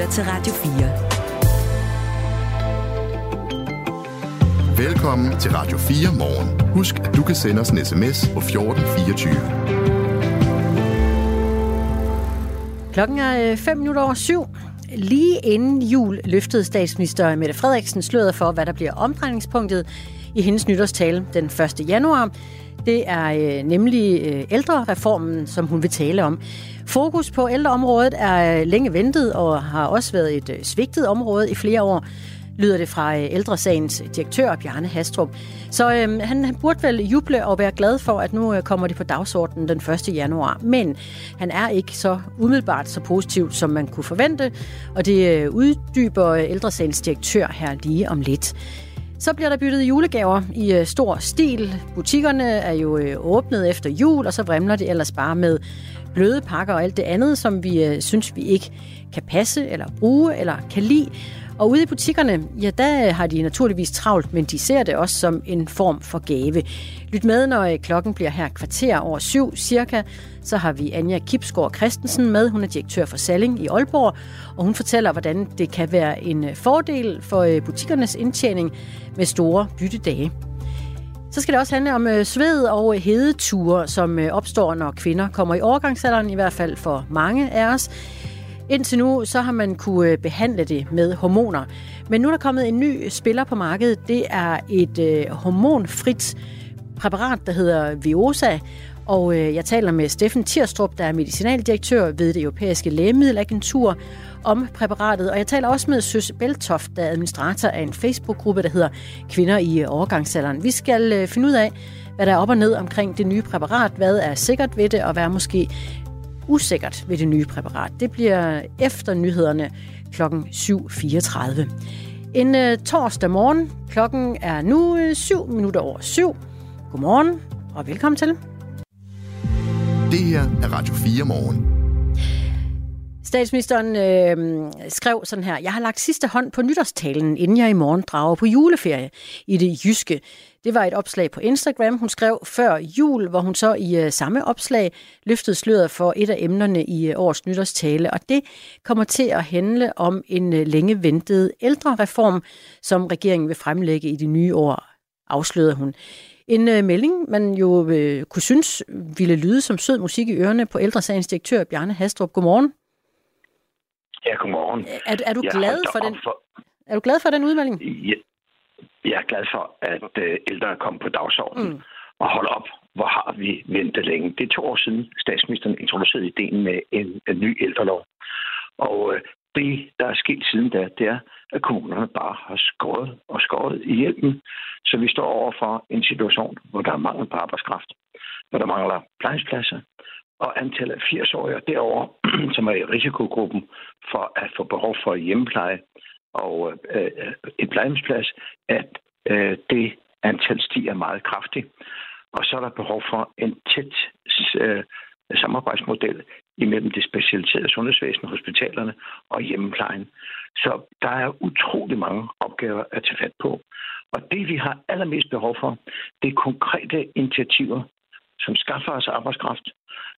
lytter til Radio 4. Velkommen til Radio 4 morgen. Husk, at du kan sende os en sms på 1424. Klokken er 5 minutter over syv. Lige inden jul løftede statsminister Mette Frederiksen sløret for, hvad der bliver omdrejningspunktet i hendes nytårstale den 1. januar. Det er øh, nemlig øh, ældrereformen, som hun vil tale om. Fokus på ældreområdet er øh, længe ventet og har også været et øh, svigtet område i flere år lyder det fra øh, ældresagens øh, direktør, Bjarne Hastrup. Så øh, han, han burde vel juble og være glad for, at nu øh, kommer det på dagsordenen den 1. januar. Men han er ikke så umiddelbart så positiv, som man kunne forvente, og det øh, uddyber øh, ældresagens direktør her lige om lidt. Så bliver der byttet julegaver i øh, stor stil. Butikkerne er jo øh, åbnet efter jul, og så vrimler det ellers bare med bløde pakker og alt det andet, som vi øh, synes, vi ikke kan passe eller bruge eller kan lide. Og ude i butikkerne, ja, der har de naturligvis travlt, men de ser det også som en form for gave. Lyt med, når øh, klokken bliver her kvarter over syv cirka. Så har vi Anja Kipsgaard Christensen med. Hun er direktør for Salling i Aalborg, og hun fortæller, hvordan det kan være en øh, fordel for øh, butikkernes indtjening med store byttedage. Så skal det også handle om sved og hedeture, som opstår, når kvinder kommer i overgangsalderen, i hvert fald for mange af os. Indtil nu så har man kunne øh, behandle det med hormoner. Men nu er der kommet en ny spiller på markedet. Det er et øh, hormonfrit præparat, der hedder Viosa. Og øh, jeg taler med Steffen Tirstrup, der er medicinaldirektør ved det europæiske lægemiddelagentur, om præparatet. Og jeg taler også med Søs Beltoft, der er administrator af en Facebook-gruppe, der hedder Kvinder i overgangsalderen. Vi skal øh, finde ud af, hvad der er op og ned omkring det nye præparat, hvad er sikkert ved det, og hvad er måske usikkert ved det nye præparat. Det bliver efter nyhederne kl. 7.34. En uh, torsdag morgen. Klokken er nu uh, 7 minutter over 7. Godmorgen og velkommen til. Det her er Radio 4 morgen. Statsministeren øh, skrev sådan her, jeg har lagt sidste hånd på nytårstalen, inden jeg i morgen drager på juleferie i det jyske. Det var et opslag på Instagram, hun skrev før jul, hvor hun så i uh, samme opslag løftede sløret for et af emnerne i uh, årets nytårstale, og det kommer til at handle om en uh, længe ventet ældrereform, som regeringen vil fremlægge i det nye år, afslørede hun. En uh, melding, man jo kunne synes ville lyde som sød musik i ørerne på ældresagens direktør Bjarne Hastrup. Godmorgen. Ja, godmorgen. Er, er, du glad for den, for... er du glad for den udmelding? Ja, jeg er glad for, at øh, ældre er kommet på dagsordenen mm. og holder op. Hvor har vi ventet længe? Det er to år siden, statsministeren introducerede ideen med en, en ny ældrelov. Og øh, det, der er sket siden da, det er, at kommunerne bare har skåret og skåret i hjælpen. Så vi står over for en situation, hvor der er mangel på arbejdskraft, hvor der mangler plejespladser, og antallet af 80-årige derover, som er i risikogruppen for at få behov for hjemmepleje, og øh, øh en plejehjemsplads, at øh, det antal stiger meget kraftigt. Og så er der behov for en tæt øh, samarbejdsmodel imellem det specialiserede sundhedsvæsen, hospitalerne og hjemmeplejen. Så der er utrolig mange opgaver at tage fat på. Og det, vi har allermest behov for, det er konkrete initiativer, som skaffer os arbejdskraft,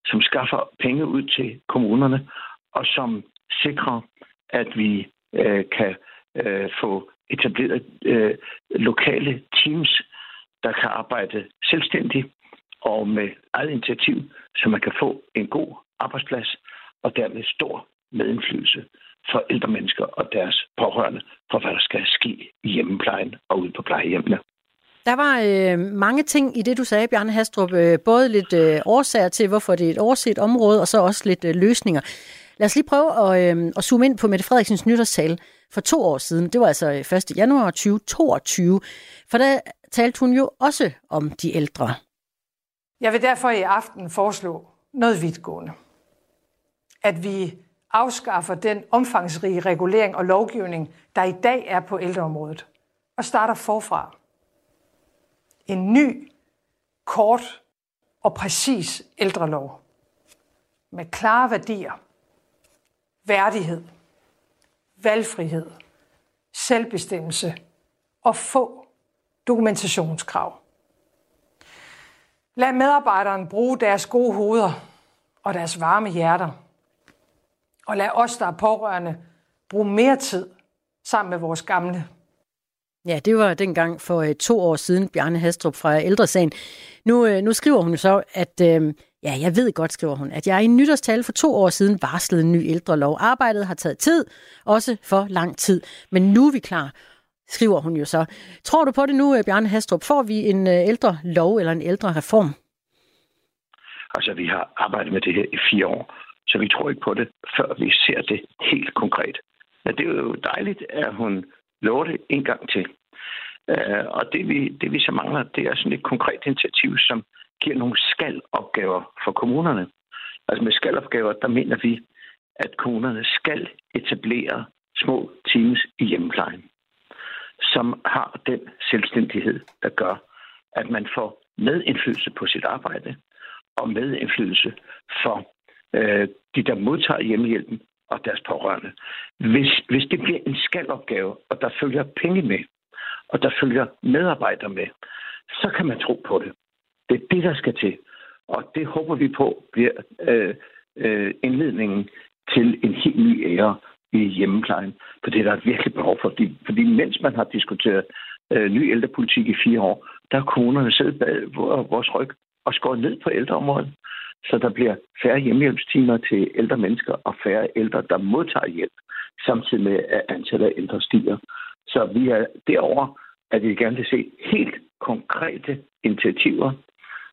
som skaffer penge ud til kommunerne, og som sikrer, at vi øh, kan øh, få etableret øh, lokale teams, der kan arbejde selvstændigt og med eget initiativ, så man kan få en god arbejdsplads og dermed stor medindflydelse for ældre mennesker og deres pårørende for, hvad der skal ske i hjemmeplejen og ude på plejehjemmene. Der var øh, mange ting i det, du sagde, Bjarne Hastrup. Øh, både lidt øh, årsager til, hvorfor det er et overset område, og så også lidt øh, løsninger. Lad os lige prøve at, øh, at zoome ind på Mette Frederiksens nytårstale for to år siden. Det var altså øh, 1. januar 2022. For der talte hun jo også om de ældre. Jeg vil derfor i aften foreslå noget vidtgående. At vi afskaffer den omfangsrige regulering og lovgivning, der i dag er på ældreområdet, og starter forfra. En ny, kort og præcis ældrelov med klare værdier – værdighed, valgfrihed, selvbestemmelse og få dokumentationskrav. Lad medarbejderen bruge deres gode hoveder og deres varme hjerter. Og lad os, der er pårørende, bruge mere tid sammen med vores gamle. Ja, det var dengang for øh, to år siden, Bjarne Hastrup fra Ældresagen. Nu, øh, nu skriver hun så, at øh, ja, jeg ved godt, skriver hun, at jeg i nytårstal for to år siden varslede en ny ældrelov. Arbejdet har taget tid, også for lang tid, men nu er vi klar, skriver hun jo så. Tror du på det nu, øh, Bjarne Hastrup? Får vi en øh, ældre lov eller en ældre reform? Altså, vi har arbejdet med det her i fire år, så vi tror ikke på det, før vi ser det helt konkret. Men det er jo dejligt, at hun lover det en gang til. Øh, og det vi, det vi så mangler, det er sådan et konkret initiativ, som giver nogle skal-opgaver for kommunerne. Altså med skal-opgaver, der mener vi, at kommunerne skal etablere små teams i hjemmeplejen, som har den selvstændighed, der gør, at man får medindflydelse på sit arbejde og medindflydelse for øh, de, der modtager hjemmehjælpen og deres pårørende. Hvis, hvis det bliver en skalopgave, og der følger penge med, og der følger medarbejdere med, så kan man tro på det. Det er det, der skal til. Og det håber vi på bliver øh, øh, indledningen til en helt ny ære i hjemmeplejen. For det er der et virkelig behov for. Fordi, fordi mens man har diskuteret øh, ny ældrepolitik i fire år, der har kommunerne siddet bag vores ryg og skåret ned på ældreområdet. Så der bliver færre hjemmehjælpstimer til ældre mennesker og færre ældre, der modtager hjælp, samtidig med at antallet af ældre stiger. Så vi er derover, at vi gerne vil se helt konkrete initiativer,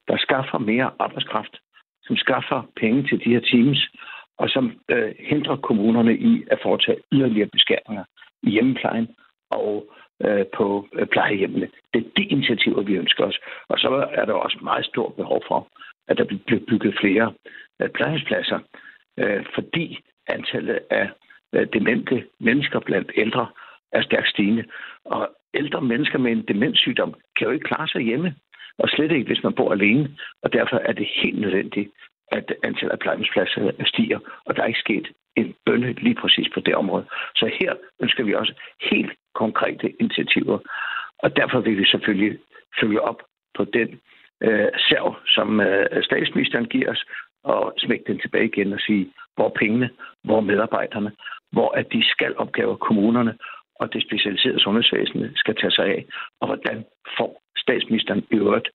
der skaffer mere arbejdskraft, som skaffer penge til de her teams, og som øh, hindrer kommunerne i at foretage yderligere beskæringer i hjemmeplejen og øh, på øh, plejehjemmene. Det er de initiativer, vi ønsker os. Og så er der også meget stort behov for, at der bliver bygget flere øh, plejehjemspladser, øh, fordi antallet af øh, demente mennesker blandt ældre er stærkt stigende. Og ældre mennesker med en demenssygdom kan jo ikke klare sig hjemme, og slet ikke, hvis man bor alene. Og derfor er det helt nødvendigt, at antallet af plejehjemspladser stiger, og der er ikke sket en bønne lige præcis på det område. Så her ønsker vi også helt konkrete initiativer, og derfor vil vi selvfølgelig følge op på den øh, serv, som øh, statsministeren giver os, og smække den tilbage igen og sige, hvor pengene, hvor medarbejderne, hvor at de skal opgaver kommunerne og det specialiserede sundhedsvæsen skal tage sig af, og hvordan får statsministeren i øvrigt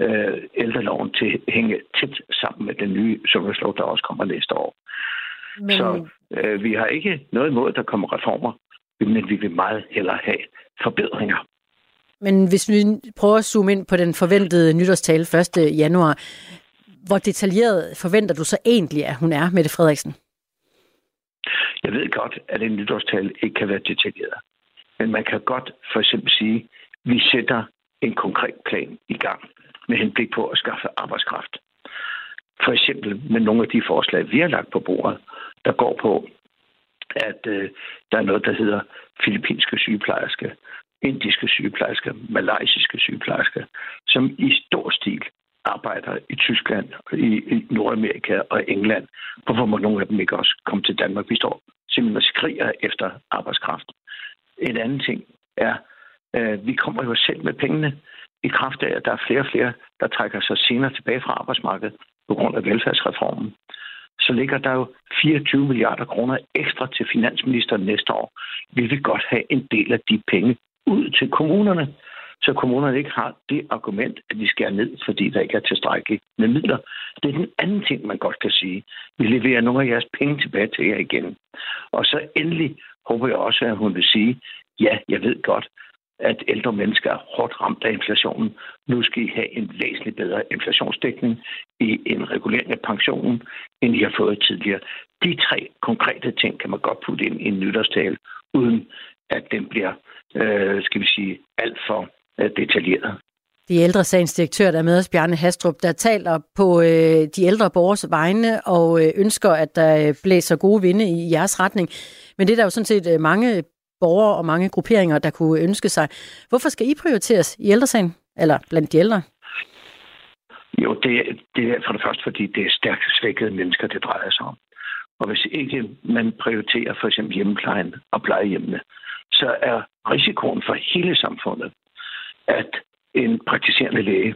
øh, ældreloven til hænge tæt sammen med den nye sundhedslov, der også kommer næste år. Men... Så øh, vi har ikke noget imod, at der kommer reformer, men vi vil meget hellere have forbedringer. Men hvis vi prøver at zoome ind på den forventede nytårstale 1. januar, hvor detaljeret forventer du så egentlig, at hun er, Mette Frederiksen? Jeg ved godt, at en nytårstale ikke kan være detaljeret. Men man kan godt for eksempel sige, at vi sætter en konkret plan i gang med henblik på at skaffe arbejdskraft. For eksempel med nogle af de forslag, vi har lagt på bordet, der går på, at øh, der er noget, der hedder filippinske sygeplejersker, indiske sygeplejersker, malaysiske sygeplejersker, som i stor stil arbejder i Tyskland, i, i Nordamerika og England. Hvorfor må nogle af dem ikke også komme til Danmark? Vi står simpelthen og skriger efter arbejdskraft. En anden ting er, Øh, vi kommer jo selv med pengene i kraft af, at der er flere og flere, der trækker sig senere tilbage fra arbejdsmarkedet på grund af velfærdsreformen. Så ligger der jo 24 milliarder kroner ekstra til finansministeren næste år. Vi vil godt have en del af de penge ud til kommunerne, så kommunerne ikke har det argument, at de skærer ned, fordi der ikke er tilstrækkeligt med midler. Det er den anden ting, man godt kan sige. Vi leverer nogle af jeres penge tilbage til jer igen. Og så endelig håber jeg også, at hun vil sige, ja, jeg ved godt, at ældre mennesker er hårdt ramt af inflationen. Nu skal I have en væsentlig bedre inflationsdækning i en regulering af pensionen, end I har fået tidligere. De tre konkrete ting kan man godt putte ind i en nytårstale, uden at den bliver, øh, skal vi sige, alt for øh, detaljeret. De ældre sagens direktør, der er med os, Bjarne Hastrup, der taler på øh, de ældre borgers vegne og øh, ønsker, at der øh, blæser gode vinde i jeres retning. Men det er der jo sådan set øh, mange borgere og mange grupperinger, der kunne ønske sig. Hvorfor skal I prioriteres i ældresagen, eller blandt de ældre? Jo, det, det er for det første, fordi det er stærkt svækkede mennesker, det drejer sig om. Og hvis ikke man prioriterer for eksempel hjemmeplejen og plejehjemmene, så er risikoen for hele samfundet, at en praktiserende læge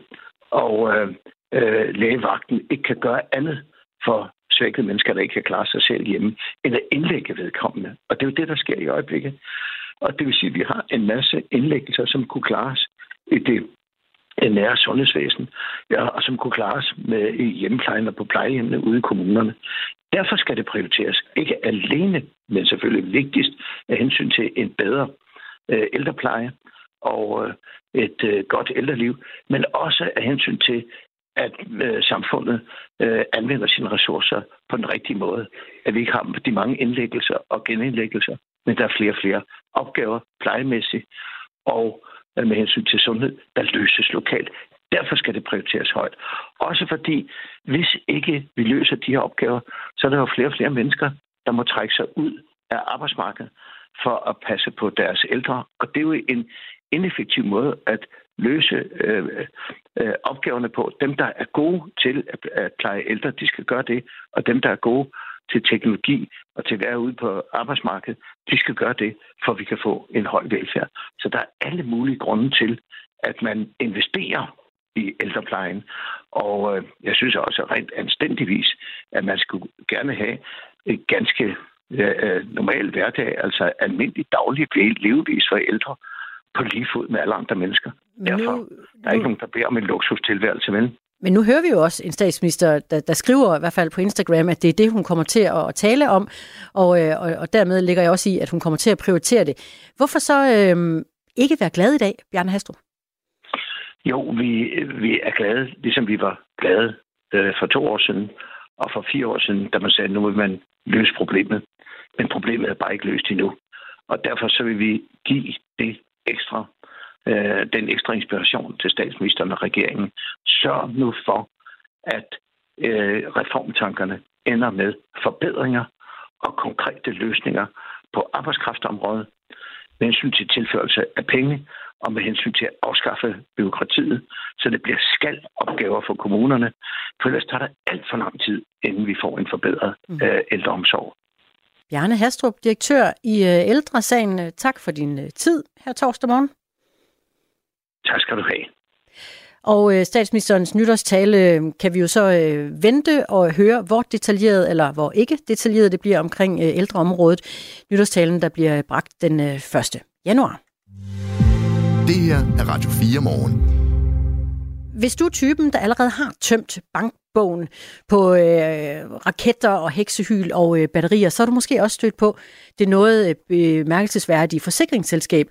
og øh, øh, lægevagten ikke kan gøre andet for svækket mennesker, der ikke kan klare sig selv hjemme, eller indlægge vedkommende. Og det er jo det, der sker i øjeblikket. Og det vil sige, at vi har en masse indlæggelser, som kunne klares i det nære sundhedsvæsen, ja, og som kunne klares med i hjemmeplejen og på plejehjemmene ude i kommunerne. Derfor skal det prioriteres. Ikke alene, men selvfølgelig vigtigst af hensyn til en bedre øh, ældrepleje og øh, et øh, godt ældreliv, men også af hensyn til, at øh, samfundet øh, anvender sine ressourcer på den rigtige måde. At vi ikke har de mange indlæggelser og genindlæggelser, men der er flere og flere opgaver plejemæssigt og øh, med hensyn til sundhed, der løses lokalt. Derfor skal det prioriteres højt. Også fordi, hvis ikke vi løser de her opgaver, så er der jo flere og flere mennesker, der må trække sig ud af arbejdsmarkedet for at passe på deres ældre. Og det er jo en ineffektiv måde at løse øh, øh, opgaverne på. Dem, der er gode til at, at pleje ældre, de skal gøre det. Og dem, der er gode til teknologi og til at være ude på arbejdsmarkedet, de skal gøre det, for vi kan få en høj velfærd. Så der er alle mulige grunde til, at man investerer i ældreplejen. Og øh, jeg synes også rent anstændigvis, at man skulle gerne have et ganske øh, øh normal hverdag, altså almindelig daglig levevis for ældre, på lige fod med alle andre mennesker. Derfor nu, der er ikke nogen, der beder om en luksustilværelse, vel? Men nu hører vi jo også en statsminister, der, der skriver i hvert fald på Instagram, at det er det, hun kommer til at, at tale om, og, øh, og, og dermed ligger jeg også i, at hun kommer til at prioritere det. Hvorfor så øh, ikke være glad i dag, Bjarne Hastrup? Jo, vi, vi er glade, ligesom vi var glade øh, for to år siden, og for fire år siden, da man sagde, at nu vil man løse problemet. Men problemet er bare ikke løst endnu. Og derfor så vil vi give det ekstra, øh, den ekstra inspiration til statsministeren og regeringen. Sørg nu for, at øh, reformtankerne ender med forbedringer og konkrete løsninger på arbejdskraftområdet med hensyn til tilførelse af penge og med hensyn til at afskaffe byråkratiet, så det bliver skal opgaver for kommunerne. For ellers tager det alt for lang tid, inden vi får en forbedret mm. øh, ældreomsorg. Bjarne Hastrup, direktør i øh, Ældresagen. Tak for din øh, tid her torsdag morgen. Tak skal du have. Og øh, statsministerens nytårstale øh, kan vi jo så øh, vente og høre, hvor detaljeret eller hvor ikke detaljeret det bliver omkring øh, ældreområdet. Nytårstalen, der bliver bragt den øh, 1. januar. Det her er Radio 4 morgen. Hvis du er typen, der allerede har tømt bankbogen på øh, raketter og heksehyl og øh, batterier, så er du måske også stødt på det noget øh, bemærkelsesværdige forsikringsselskab,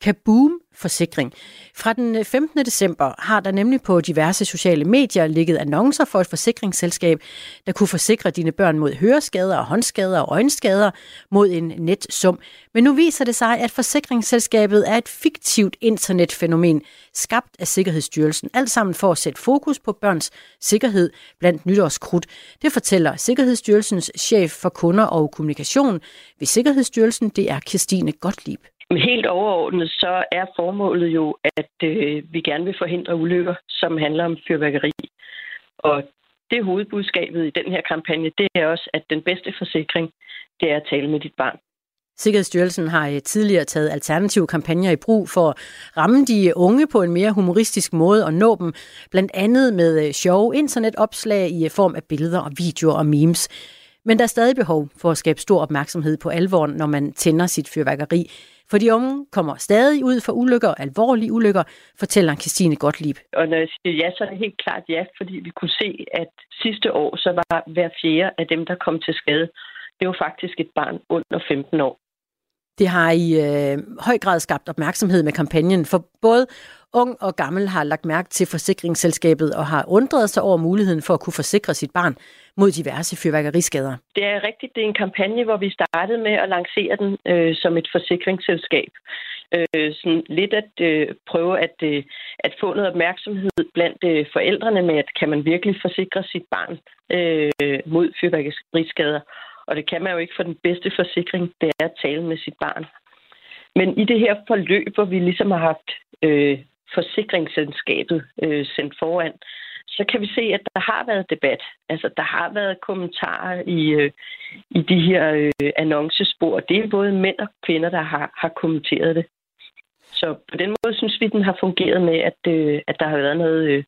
Kaboom Forsikring. Fra den øh, 15. December har der nemlig på diverse sociale medier ligget annoncer for et forsikringsselskab, der kunne forsikre dine børn mod høreskader og håndskader og øjenskader mod en netsum. Men nu viser det sig, at forsikringsselskabet er et fiktivt internetfænomen, skabt af Sikkerhedsstyrelsen. Alt sammen for at sætte fokus på børns sikkerhed blandt nytårskrudt. Det fortæller Sikkerhedsstyrelsens chef for kunder og kommunikation ved Sikkerhedsstyrelsen, det er Christine Gottlieb. Helt overordnet så er formålet jo, at øh, vi gerne vil forhindre ulykker, som handler om fyrværkeri. Og det hovedbudskabet i den her kampagne, det er også, at den bedste forsikring, det er at tale med dit barn. Sikkerhedsstyrelsen har øh, tidligere taget alternative kampagner i brug for at ramme de unge på en mere humoristisk måde og nå dem, blandt andet med øh, sjove internetopslag i øh, form af billeder og videoer og memes. Men der er stadig behov for at skabe stor opmærksomhed på alvoren, når man tænder sit fyrværkeri. For de unge kommer stadig ud for ulykker, alvorlige ulykker, fortæller Christine Gottlieb. Og når jeg siger ja, så er det helt klart ja, fordi vi kunne se, at sidste år så var hver fjerde af dem, der kom til skade, det var faktisk et barn under 15 år. Det har i øh, høj grad skabt opmærksomhed med kampagnen, for både ung og gammel har lagt mærke til forsikringsselskabet og har undret sig over muligheden for at kunne forsikre sit barn mod diverse fyrværkeriskader. Det er rigtigt. Det er en kampagne, hvor vi startede med at lancere den øh, som et forsikringsselskab. Øh, sådan lidt at øh, prøve at, øh, at få noget opmærksomhed blandt øh, forældrene med, at kan man virkelig forsikre sit barn øh, mod fyrværkeriskader. Og det kan man jo ikke for den bedste forsikring, det er at tale med sit barn. Men i det her forløb, hvor vi ligesom har haft øh, forsikringsselskabet øh, sendt foran, så kan vi se, at der har været debat. Altså, der har været kommentarer i, øh, i de her øh, annoncespor. Det er både mænd og kvinder, der har, har kommenteret det. Så på den måde synes vi, den har fungeret med, at, øh, at der har været noget, øh,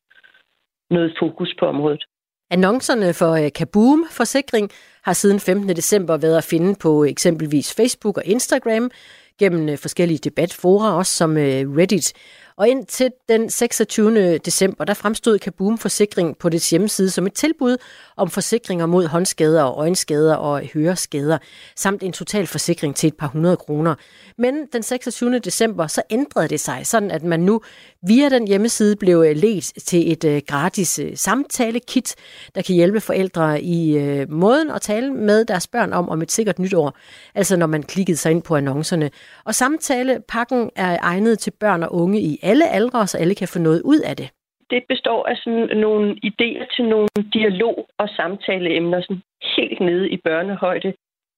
noget fokus på området. Annoncerne for øh, Kaboom Forsikring har siden 15. december været at finde på øh, eksempelvis Facebook og Instagram, gennem øh, forskellige debatfora, også som Reddit. Og indtil den 26. december, der fremstod Kaboom Forsikring på dets hjemmeside som et tilbud om forsikringer mod håndskader og øjenskader og høreskader, samt en total forsikring til et par hundrede kroner. Men den 26. december, så ændrede det sig, sådan at man nu via den hjemmeside blev øh, ledt til et øh, gratis samtalekit, samtale-kit, der kan hjælpe forældre i måden at tale med deres børn om om et sikkert nytår, altså når man klikkede sig ind på annoncerne. Og samtalepakken er egnet til børn og unge i alle aldre, så alle kan få noget ud af det. Det består af sådan nogle idéer til nogle dialog- og samtaleemner, sådan helt nede i børnehøjde,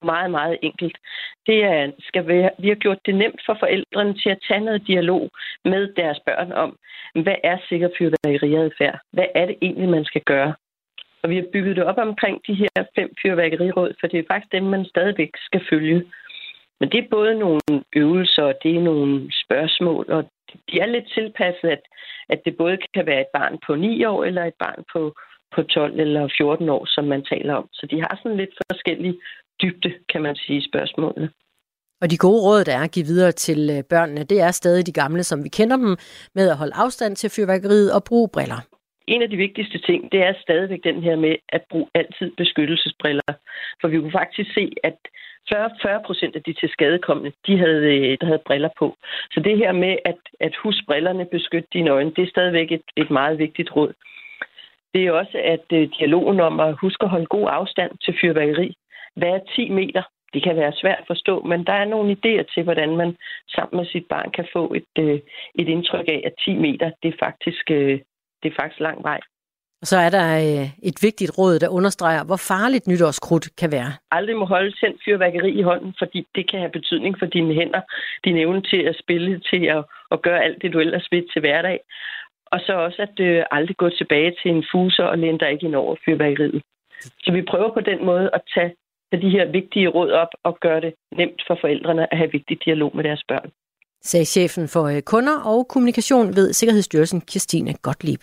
meget, meget enkelt. Det er, skal være, vi har gjort det nemt for forældrene til at tage noget dialog med deres børn om, hvad er sikker fyrværkeriadfærd? Hvad er det egentlig, man skal gøre? Og vi har bygget det op omkring de her fem fyrværkeriråd, for det er faktisk dem, man stadigvæk skal følge. Men det er både nogle øvelser, og det er nogle spørgsmål, og de er lidt tilpasset, at, at det både kan være et barn på 9 år, eller et barn på, på 12 eller 14 år, som man taler om. Så de har sådan lidt forskellige dybde, kan man sige, spørgsmålene. Og de gode råd, der er at give videre til øh, børnene, det er stadig de gamle, som vi kender dem, med at holde afstand til fyrværkeriet og bruge briller. En af de vigtigste ting, det er stadigvæk den her med at bruge altid beskyttelsesbriller. For vi kunne faktisk se, at 40 procent af de til skadekommende, de havde, øh, der havde briller på. Så det her med at, at huske brillerne, beskytte dine øjne, det er stadigvæk et, et meget vigtigt råd. Det er også, at øh, dialogen om at huske at holde god afstand til fyrværkeri, hvad er 10 meter? Det kan være svært at forstå, men der er nogle idéer til, hvordan man sammen med sit barn kan få et, øh, et indtryk af, at 10 meter, det er faktisk, det er faktisk lang vej. Og så er der øh, et vigtigt råd, der understreger, hvor farligt nytårskrudt kan være. Aldrig må holde tændt fyrværkeri i hånden, fordi det kan have betydning for dine hænder, din evne til at spille, til at, at gøre alt det, du ellers vil til hverdag. Og så også at øh, aldrig gå tilbage til en fuser og læne dig ikke ind over fyrværkeriet. Så vi prøver på den måde at tage tage de her vigtige råd op og gøre det nemt for forældrene at have vigtig dialog med deres børn. Sagde chefen for øh, kunder og kommunikation ved Sikkerhedsstyrelsen, Christine Gottlieb.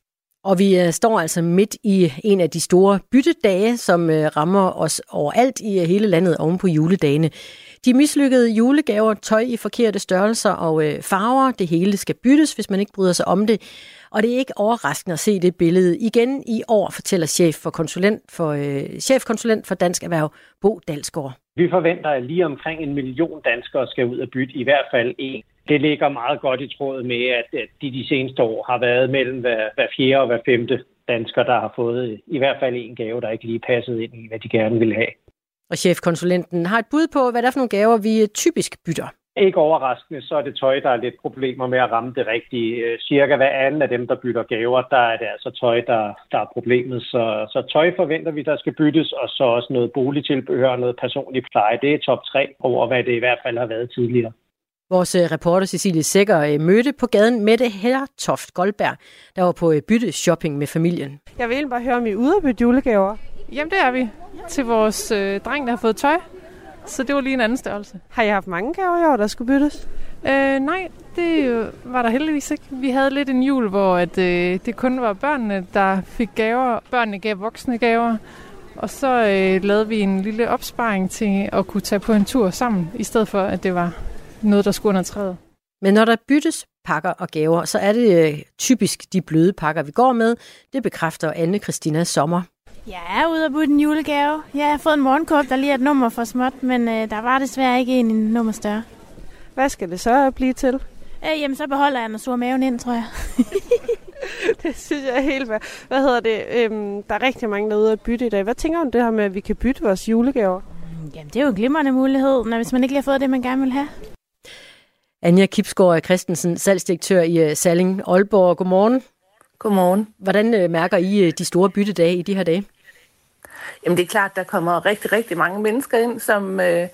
Og vi øh, står altså midt i en af de store byttedage, som øh, rammer os overalt i øh, hele landet oven på juledagene. De mislykkede julegaver, tøj i forkerte størrelser og øh, farver, det hele skal byttes, hvis man ikke bryder sig om det. Og det er ikke overraskende at se det billede igen i år, fortæller chef for konsulent for, øh, chefkonsulent for Dansk Erhverv, Bo Dalsgaard. Vi forventer, at lige omkring en million danskere skal ud og bytte i hvert fald en. Det ligger meget godt i tråd med, at de de seneste år har været mellem hver, hver fjerde og hver femte dansker, der har fået i hvert fald en gave, der ikke lige passede ind i, hvad de gerne vil have. Og chefkonsulenten har et bud på, hvad det er for nogle gaver, vi typisk bytter. Ikke overraskende, så er det tøj, der er lidt problemer med at ramme det rigtige. Øh, cirka hver anden af dem, der bytter gaver, der er det altså tøj, der, der er problemet. Så, så tøj forventer vi, der skal byttes, og så også noget boligtilbehør og noget personlig pleje. Det er top 3 over, hvad det i hvert fald har været tidligere. Vores øh, reporter Cecilie Sækker øh, mødte på gaden Mette Hertoft Goldberg, der var på bytte shopping med familien. Jeg vil bare høre, om I er ude at bytte julegaver. Jamen det er vi. Til vores øh, dreng, der har fået tøj. Så det var lige en anden størrelse. Har I haft mange gaver i år, der skulle byttes? Øh, nej, det var der heldigvis ikke. Vi havde lidt en jul, hvor at, øh, det kun var børnene, der fik gaver. Børnene gav voksne gaver. Og så øh, lavede vi en lille opsparing til at kunne tage på en tur sammen, i stedet for, at det var noget, der skulle under træet. Men når der byttes pakker og gaver, så er det øh, typisk de bløde pakker, vi går med. Det bekræfter Anne Christina Sommer. Jeg er ude og bytte en julegave. Jeg har fået en morgenkåb, der lige er et nummer for småt, men øh, der var desværre ikke en, en nummer større. Hvad skal det så blive til? Øh, jamen, så beholder jeg den og maven ind, tror jeg. det synes jeg er helt værd. Hvad hedder det? Øhm, der er rigtig mange, der er ude at bytte i dag. Hvad tænker du om det her med, at vi kan bytte vores julegaver? Jamen, det er jo en glimrende mulighed, når hvis man ikke lige har fået det, man gerne vil have. Anja Kipsgaard Christensen, salgsdirektør i øh, Salling Aalborg. Godmorgen. Godmorgen. Hvordan øh, mærker I øh, de store byttedage i de her dage? Jamen det er klart, der kommer rigtig, rigtig mange mennesker ind, som... Øh,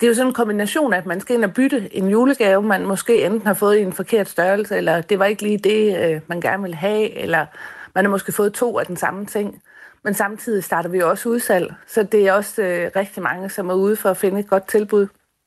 det er jo sådan en kombination af, at man skal ind og bytte en julegave, man måske enten har fået i en forkert størrelse, eller det var ikke lige det, øh, man gerne ville have, eller man har måske fået to af den samme ting. Men samtidig starter vi også udsalg, så det er også øh, rigtig mange, som er ude for at finde et godt tilbud.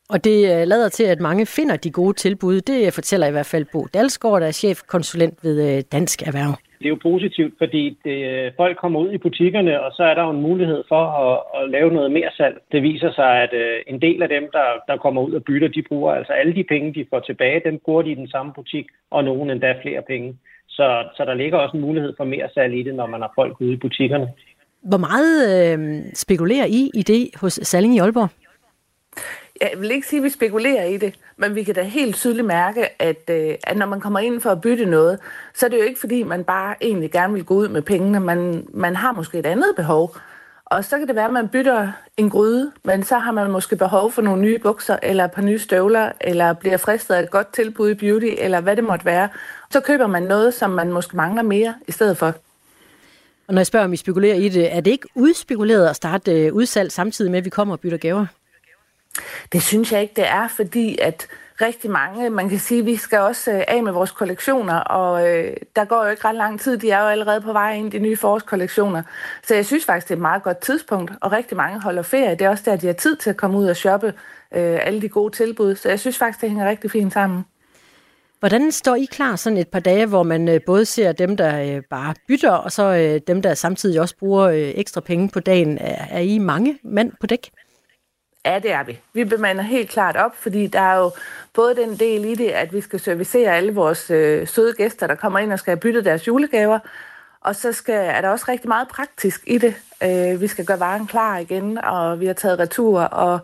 Og det øh, lader til, at mange finder de gode tilbud. Det fortæller i hvert fald Bo Dalsgaard, der er chefkonsulent ved øh, Dansk Erhverv. Det er jo positivt, fordi det, øh, folk kommer ud i butikkerne, og så er der jo en mulighed for at, at lave noget mere salg. Det viser sig, at en del af dem, der, der kommer ud og bytter, de bruger altså alle de penge, de får tilbage, dem bruger de i den samme butik, og nogen endda flere penge. Så, så der ligger også en mulighed for mere salg i det, når man har folk ude i butikkerne. Hvor meget øh, spekulerer I i det hos Salling i Aalborg? Jeg vil ikke sige, at vi spekulerer i det, men vi kan da helt tydeligt mærke, at, øh, at når man kommer ind for at bytte noget, så er det jo ikke fordi, man bare egentlig gerne vil gå ud med pengene. Man, man har måske et andet behov. Og så kan det være, at man bytter en gryde, men så har man måske behov for nogle nye bukser, eller et par nye støvler, eller bliver fristet af et godt tilbud i beauty, eller hvad det måtte være. Så køber man noget, som man måske mangler mere i stedet for. Og når jeg spørger, om I spekulerer i det, er det ikke udspekuleret at starte øh, udsalg samtidig med, at vi kommer og bytter gaver? Det synes jeg ikke, det er, fordi at rigtig mange, man kan sige, vi skal også øh, af med vores kollektioner, og øh, der går jo ikke ret lang tid, de er jo allerede på vej ind i de nye forårskollektioner. Så jeg synes faktisk, det er et meget godt tidspunkt, og rigtig mange holder ferie. Det er også der, de har tid til at komme ud og shoppe øh, alle de gode tilbud. Så jeg synes faktisk, det hænger rigtig fint sammen. Hvordan står I klar sådan et par dage, hvor man øh, både ser dem, der øh, bare bytter, og så dem, der samtidig også bruger ekstra penge på dagen? Er I mange mand på dæk? Ja, det er vi. Vi bemander helt klart op, fordi der er jo både den del i det, at vi skal servicere alle vores øh, søde gæster, der kommer ind og skal have byttet deres julegaver, og så skal, er der også rigtig meget praktisk i det. Øh, vi skal gøre varen klar igen, og vi har taget retur, og,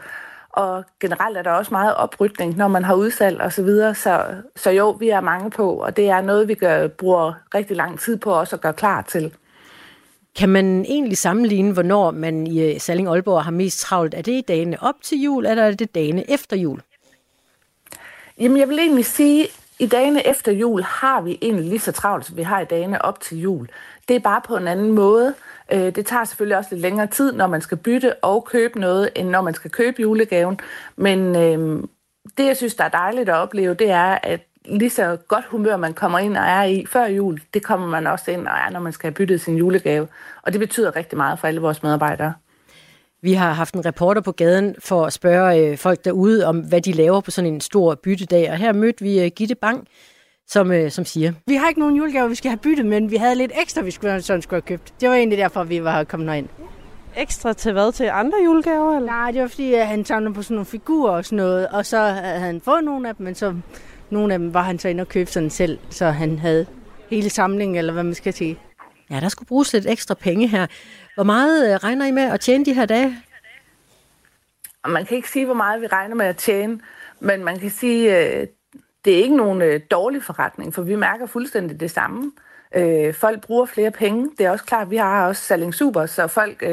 og generelt er der også meget oprydning, når man har udsalg og så videre. Så, så jo, vi er mange på, og det er noget, vi gør, bruger rigtig lang tid på også at gøre klar til. Kan man egentlig sammenligne, hvornår man i øh, Salling Aalborg har mest travlt? Er det i dagene op til jul, eller er det dagene efter jul? Jamen, jeg vil egentlig sige, at i dagene efter jul har vi egentlig lige så travlt, som vi har i dagene op til jul. Det er bare på en anden måde. Øh, det tager selvfølgelig også lidt længere tid, når man skal bytte og købe noget, end når man skal købe julegaven. Men øh, det, jeg synes, der er dejligt at opleve, det er, at lige så godt humør, man kommer ind og er i før jul, det kommer man også ind og er, når man skal have byttet sin julegave. Og det betyder rigtig meget for alle vores medarbejdere. Vi har haft en reporter på gaden for at spørge øh, folk derude om, hvad de laver på sådan en stor byttedag. Og her mødte vi øh, Gitte Bang, som, øh, som siger. Vi har ikke nogen julegaver, vi skal have byttet, men vi havde lidt ekstra, vi skulle, sådan skulle have købt. Det var egentlig derfor, vi var kommet ind. Ekstra til hvad? Til andre julegaver? Eller? Nej, det var fordi, at han samlede på sådan nogle figurer og sådan noget, og så havde han fået nogle af dem, men så nogle af dem var han så inde og købte sådan selv, så han havde hele samlingen, eller hvad man skal sige. Ja, der skulle bruges lidt ekstra penge her. Hvor meget øh, regner I med at tjene de her dage? Man kan ikke sige, hvor meget vi regner med at tjene, men man kan sige, at øh, det er ikke nogen øh, dårlig forretning, for vi mærker fuldstændig det samme. folk bruger flere penge. Det er også klart, at vi har også Salling Super, så folk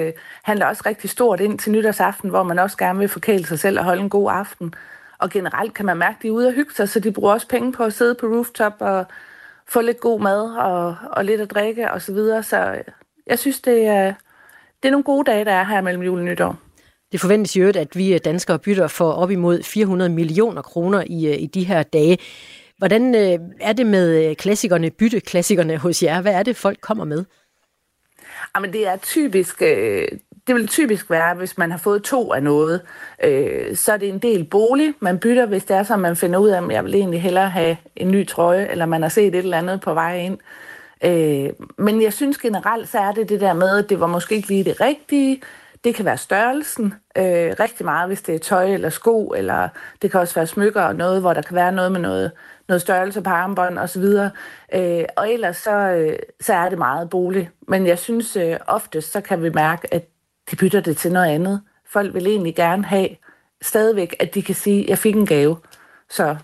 handler også rigtig stort ind til nytårsaften, hvor man også gerne vil forkæle sig selv og holde en god aften. Og generelt kan man mærke, at de er ude og hygge sig, så de bruger også penge på at sidde på rooftop og få lidt god mad og, og lidt at drikke og så videre. Så jeg synes, det er, det er nogle gode dage, der er her mellem jul og nytår. Det forventes jo, at vi danskere bytter for op imod 400 millioner kroner i, i de her dage. Hvordan øh, er det med klassikerne, bytteklassikerne hos jer? Hvad er det, folk kommer med? Jamen, det er typisk øh, det vil typisk være, hvis man har fået to af noget. Øh, så er det en del bolig, man bytter, hvis det er så, man finder ud af, at jeg vil egentlig hellere have en ny trøje, eller man har set et eller andet på vej ind. Øh, men jeg synes generelt, så er det det der med, at det var måske ikke lige det rigtige. Det kan være størrelsen øh, rigtig meget, hvis det er tøj eller sko, eller det kan også være smykker og noget, hvor der kan være noget med noget, noget størrelse på armbånd osv. Øh, og ellers så, øh, så er det meget bolig. Men jeg synes øh, oftest, så kan vi mærke, at de bytter det til noget andet. Folk vil egentlig gerne have stadigvæk, at de kan sige, at jeg fik en gave. Så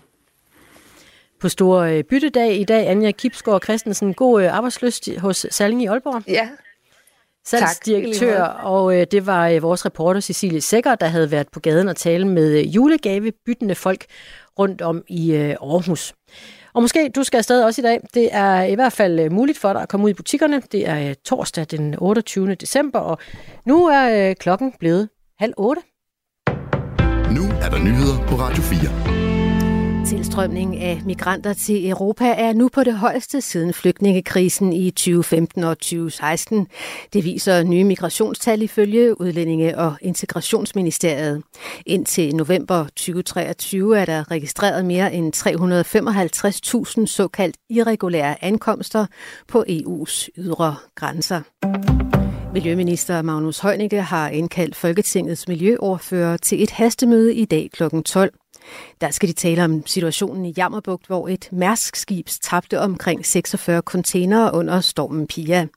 på store øh, byttedag i dag, Anja Kipsgaard Christensen. God øh, arbejdsløst hos Salling i Aalborg. Ja, salgsdirektør, og øh, det var øh, vores reporter Cecilie Sækker, der havde været på gaden og tale med øh, julegavebyttende folk rundt om i øh, Aarhus. Og måske du skal afsted også i dag. Det er i hvert fald øh, muligt for dig at komme ud i butikkerne. Det er øh, torsdag den 28. december, og nu er øh, klokken blevet halv otte. Nu er der nyheder på Radio 4. Tilstrømningen af migranter til Europa er nu på det højeste siden flygtningekrisen i 2015 og 2016. Det viser nye migrationstal ifølge Udlændinge- og Integrationsministeriet. Indtil november 2023 er der registreret mere end 355.000 såkaldt irregulære ankomster på EU's ydre grænser. Miljøminister Magnus Heunicke har indkaldt Folketingets miljøordfører til et hastemøde i dag kl. 12. Der skal de tale om situationen i Jammerbugt, hvor et Mærsk-skib tabte omkring 46 containere under stormen Pia.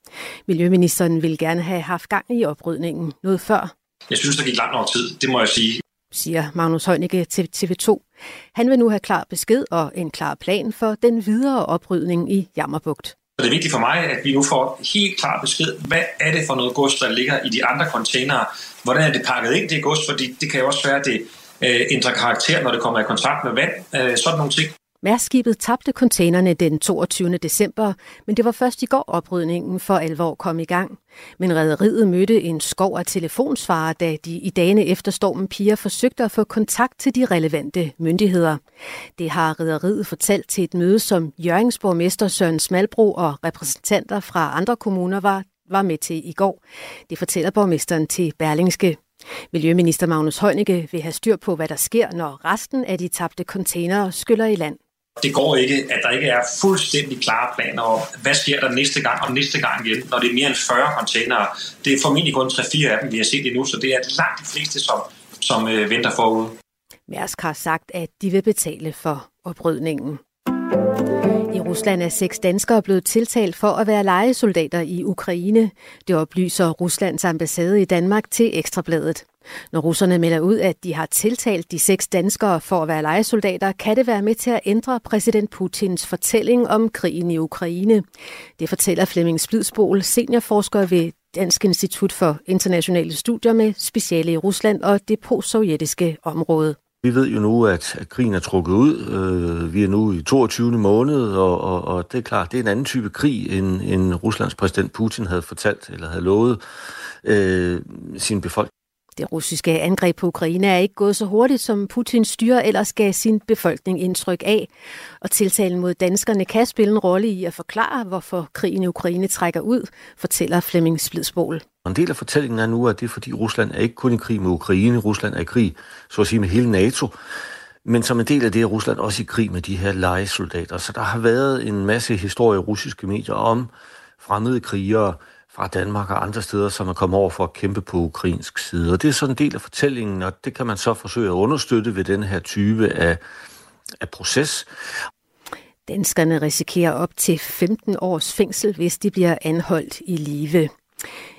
Miljøministeren vil gerne have haft gang i oprydningen noget før. Jeg synes, der gik langt over tid, det må jeg sige siger Magnus Heunicke til TV2. Han vil nu have klar besked og en klar plan for den videre oprydning i Jammerbugt. Det er vigtigt for mig, at vi nu får helt klar besked, hvad er det for noget gods, der ligger i de andre containere? Hvordan er det pakket ind, det gods? Fordi det kan jo også være, at det øh, ændrer karakter, når det kommer i kontakt med vand. Øh, sådan nogle ting. Mærskibet tabte containerne den 22. december, men det var først i går oprydningen for alvor kom i gang. Men rædderiet mødte en skov af telefonsvarer, da de i dagene efter stormen Pia forsøgte at få kontakt til de relevante myndigheder. Det har rædderiet fortalt til et møde, som Jørgensborgmester Søren Smalbro og repræsentanter fra andre kommuner var, var med til i går. Det fortæller borgmesteren til Berlingske. Miljøminister Magnus Heunicke vil have styr på, hvad der sker, når resten af de tabte containere skyller i land. Det går ikke, at der ikke er fuldstændig klare planer om, hvad sker der næste gang og næste gang igen, når det er mere end 40 containere. Det er formentlig kun 3-4 af dem, vi har set endnu, så det er langt de fleste, som, som øh, venter forud. Mærsk har sagt, at de vil betale for oprydningen. Rusland er seks danskere blevet tiltalt for at være lejesoldater i Ukraine. Det oplyser Ruslands ambassade i Danmark til Ekstrabladet. Når russerne melder ud, at de har tiltalt de seks danskere for at være lejesoldater, kan det være med til at ændre præsident Putins fortælling om krigen i Ukraine. Det fortæller Flemming Splidsbol, seniorforsker ved Dansk Institut for Internationale Studier med speciale i Rusland og det postsovjetiske område. Vi ved jo nu, at, at krigen er trukket ud. Øh, vi er nu i 22. måned, og, og, og det er klart, det er en anden type krig, end, end Ruslands præsident Putin havde fortalt eller havde lovet øh, sin befolkning. Det russiske angreb på Ukraine er ikke gået så hurtigt, som Putins styre ellers gav sin befolkning indtryk af. Og tiltalen mod danskerne kan spille en rolle i at forklare, hvorfor krigen i Ukraine trækker ud, fortæller Flemming Splidsbol. En del af fortællingen er nu, at det er fordi Rusland er ikke kun i krig med Ukraine, Rusland er i krig, så at sige, med hele NATO. Men som en del af det er Rusland også i krig med de her legesoldater. Så der har været en masse historie i russiske medier om fremmede krigere, fra Danmark og andre steder, som er kommet over for at kæmpe på ukrainsk side. Og det er sådan en del af fortællingen, og det kan man så forsøge at understøtte ved den her type af, af proces. Danskerne risikerer op til 15 års fængsel, hvis de bliver anholdt i live.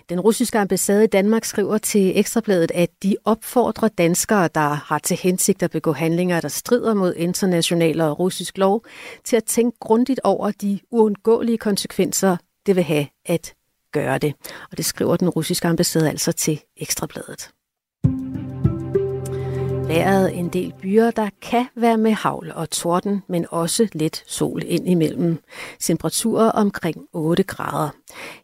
Den russiske ambassade i Danmark skriver til Ekstrabladet, at de opfordrer danskere, der har til hensigt at begå handlinger, der strider mod international og russisk lov, til at tænke grundigt over de uundgåelige konsekvenser, det vil have at gøre det. Og det skriver den russiske ambassade altså til Ekstrabladet. Været en del byer, der kan være med havl og torden, men også lidt sol ind imellem. Temperaturer omkring 8 grader.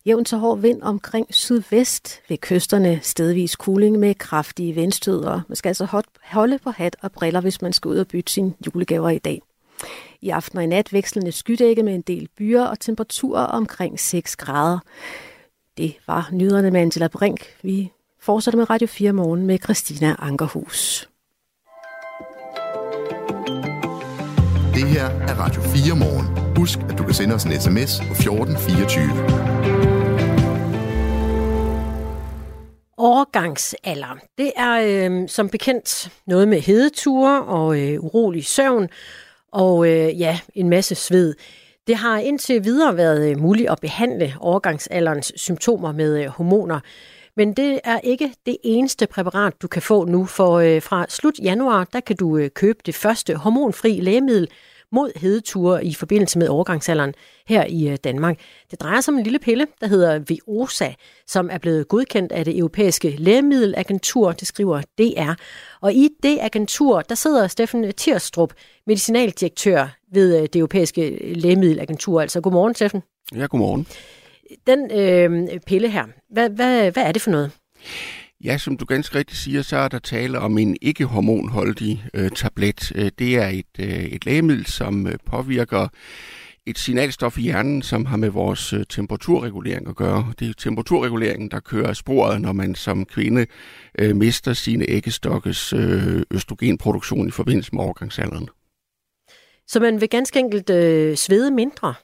Jævn til hård vind omkring sydvest ved kysterne stedvis kuling med kraftige vindstøder. Man skal altså holde på hat og briller, hvis man skal ud og bytte sine julegaver i dag. I aften og i nat vekslende skydække med en del byer og temperaturer omkring 6 grader. Det var nyhederne med Angela Brink. Vi fortsætter med Radio 4 morgen med Christina Ankerhus. Det her er Radio 4 morgen. Husk, at du kan sende os en sms på 1424. Overgangsalder. Det er øh, som bekendt noget med hedeture og øh, urolig søvn og øh, ja, en masse sved. Det har indtil videre været øh, muligt at behandle overgangsalderens symptomer med øh, hormoner. Men det er ikke det eneste præparat, du kan få nu, for øh, fra slut januar, der kan du købe det første hormonfri lægemiddel mod hedeture i forbindelse med overgangsalderen her i øh, Danmark. Det drejer sig om en lille pille, der hedder Viosa, som er blevet godkendt af det europæiske lægemiddelagentur, det skriver DR. Og i det agentur, der sidder Steffen Tirstrup, medicinaldirektør ved øh, det europæiske lægemiddelagentur. Altså godmorgen, Steffen. Ja, godmorgen. Den øh, pille her, hvad, hvad, hvad er det for noget? Ja, som du ganske rigtigt siger, så er der tale om en ikke-hormonholdig øh, tablet. Øh, det er et, øh, et lægemiddel, som øh, påvirker et signalstof i hjernen, som har med vores øh, temperaturregulering at gøre. Det er temperaturreguleringen, der kører sporet, når man som kvinde øh, mister sine æggestokkes øh, østrogenproduktion i forbindelse med overgangsalderen. Så man vil ganske enkelt øh, svede mindre?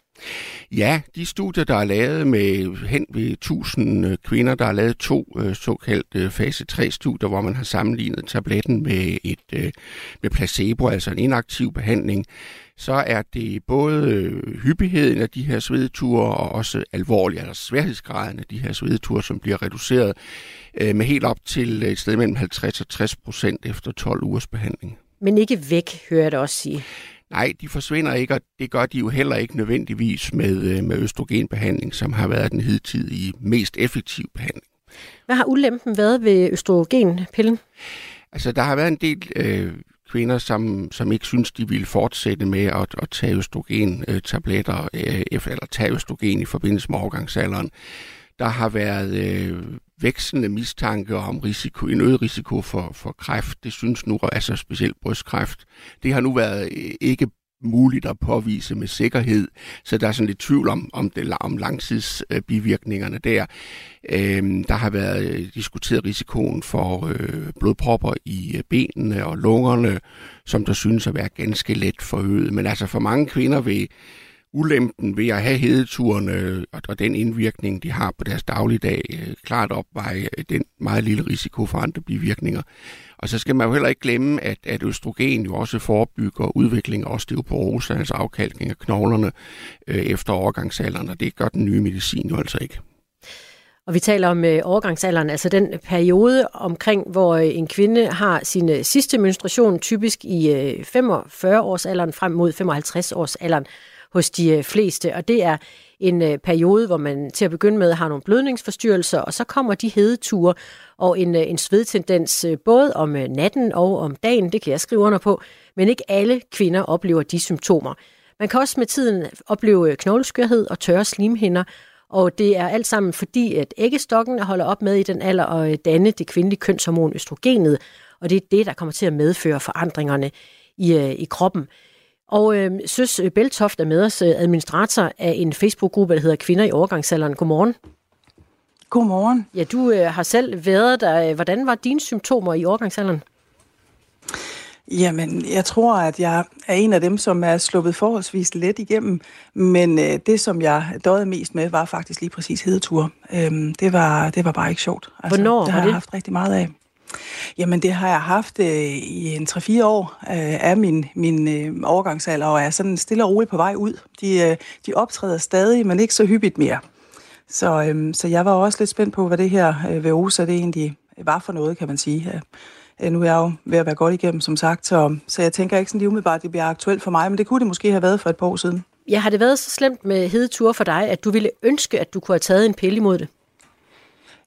Ja, de studier, der er lavet med hen ved 1000 øh, kvinder, der har lavet to øh, såkaldte øh, fase 3-studier, hvor man har sammenlignet tabletten med et med placebo, altså en inaktiv behandling, så er det både hyppigheden af de her svedeture og også alvorlig, eller sværhedsgraden af de her svedeture, som bliver reduceret med helt op til et sted mellem 50 og 60 procent efter 12 ugers behandling. Men ikke væk, hører jeg det også sige. Nej, de forsvinder ikke, og det gør de jo heller ikke nødvendigvis med, øh, med østrogenbehandling, som har været den hidtidige mest effektive behandling. Hvad har ulempen været ved østrogenpillen? Altså, der har været en del øh, kvinder, som, som ikke synes, de ville fortsætte med at, at tage østrogen-tabletter, øh, eller tage østrogen i forbindelse med overgangsalderen. Der har været øh, vækstende mistanke om risiko, en øget risiko for, for kræft. Det synes nu, altså specielt brystkræft. Det har nu været øh, ikke muligt at påvise med sikkerhed, så der er sådan lidt tvivl om, om, det, om langtidsbivirkningerne der. Øhm, der har været øh, diskuteret risikoen for øh, blodpropper i øh, benene og lungerne, som der synes at være ganske let forøget. Men altså for mange kvinder vil ulempen ved at have hedeturene øh, og den indvirkning, de har på deres dagligdag, øh, klart opveje øh, den meget lille risiko for andre bivirkninger. Og så skal man jo heller ikke glemme, at, at østrogen jo også forebygger udvikling af osteoporose, altså afkalkning af knoglerne øh, efter overgangsalderen, og det gør den nye medicin jo altså ikke. Og vi taler om øh, overgangsalderen, altså den periode omkring, hvor øh, en kvinde har sin øh, sidste menstruation, typisk i øh, 45-årsalderen frem mod 55-årsalderen hos de øh, fleste. Og det er en øh, periode, hvor man til at begynde med har nogle blødningsforstyrrelser, og så kommer de hedeture og en, øh, en svedtendens både om natten og om dagen, det kan jeg skrive under på, men ikke alle kvinder oplever de symptomer. Man kan også med tiden opleve knogleskørhed og tørre slimhinder, og det er alt sammen fordi, at æggestokken holder op med i den alder at danne det kvindelige kønshormon østrogenet, og det er det, der kommer til at medføre forandringerne i, i kroppen. Og øh, Søs Beltoft er med os, øh, administrator af en Facebook-gruppe, der hedder Kvinder i overgangsalderen. Godmorgen. Godmorgen. Ja, du øh, har selv været der. Hvordan var dine symptomer i overgangsalderen? Jamen, jeg tror, at jeg er en af dem, som er sluppet forholdsvis let igennem, men øh, det, som jeg døde mest med, var faktisk lige præcis hedetur. Øhm, det, var, det var bare ikke sjovt. Altså, Hvornår det har jeg haft rigtig meget af. Jamen, det har jeg haft øh, i en 3-4 år øh, af min, min øh, overgangsalder, og er sådan stille og roligt på vej ud. De, øh, de optræder stadig, men ikke så hyppigt mere. Så, øh, så jeg var også lidt spændt på, hvad det her øh, VOSA det egentlig var for noget, kan man sige. Øh, nu er jeg jo ved at være godt igennem, som sagt, så, så jeg tænker ikke sådan lige umiddelbart, at det bliver aktuelt for mig, men det kunne det måske have været for et par år siden. Ja, har det været så slemt med hedeture for dig, at du ville ønske, at du kunne have taget en pille imod det?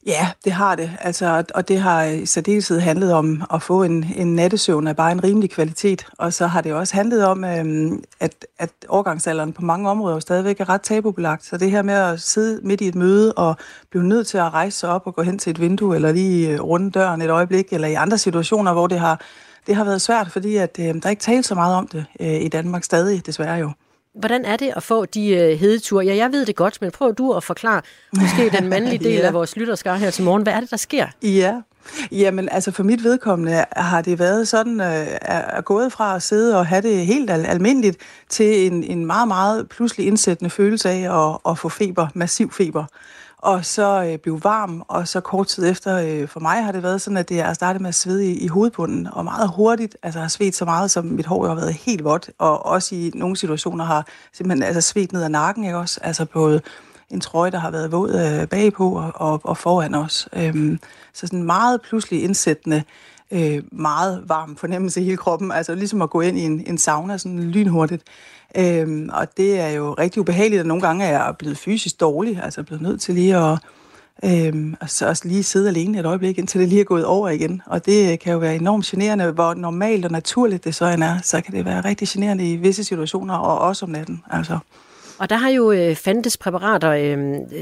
Ja, det har det. Altså, og det har i særdeleshed handlet om at få en, en nattesøvn af bare en rimelig kvalitet. Og så har det også handlet om, øhm, at, at overgangsalderen på mange områder stadigvæk er ret tabubelagt. Så det her med at sidde midt i et møde og blive nødt til at rejse sig op og gå hen til et vindue, eller lige øh, runde døren et øjeblik, eller i andre situationer, hvor det har, det har været svært, fordi at, øh, der ikke tales så meget om det øh, i Danmark stadig, desværre jo. Hvordan er det at få de øh, hedeture? Ja, jeg ved det godt, men prøv du at forklare måske den mandlige del ja. af vores lytterskar her til morgen. Hvad er det, der sker? Ja, Jamen, altså for mit vedkommende har det været sådan, øh, at gået fra at sidde og have det helt al- almindeligt, til en, en meget, meget pludselig indsættende følelse af at, at få feber, massiv feber og så øh, blev varm, og så kort tid efter, øh, for mig har det været sådan, at det er startet med at svede i, i hovedbunden, og meget hurtigt, altså har svedt så meget, som mit hår har været helt vådt, og også i nogle situationer har simpelthen altså svedt ned ad nakken, ikke også? Altså både en trøje, der har været våd øh, bagpå og, og, og foran os. Øhm, så sådan meget pludselig indsættende øh, meget varm fornemmelse i hele kroppen, altså ligesom at gå ind i en, en sauna sådan lynhurtigt. Øhm, og det er jo rigtig ubehageligt, og nogle gange er jeg blevet fysisk dårlig, altså blevet nødt til lige at, øhm, og så også lige sidde alene et øjeblik, indtil det lige er gået over igen. Og det kan jo være enormt generende, hvor normalt og naturligt det så end er, så kan det være rigtig generende i visse situationer, og også om natten. Altså. Og der har jo øh, fandtes præparater øh,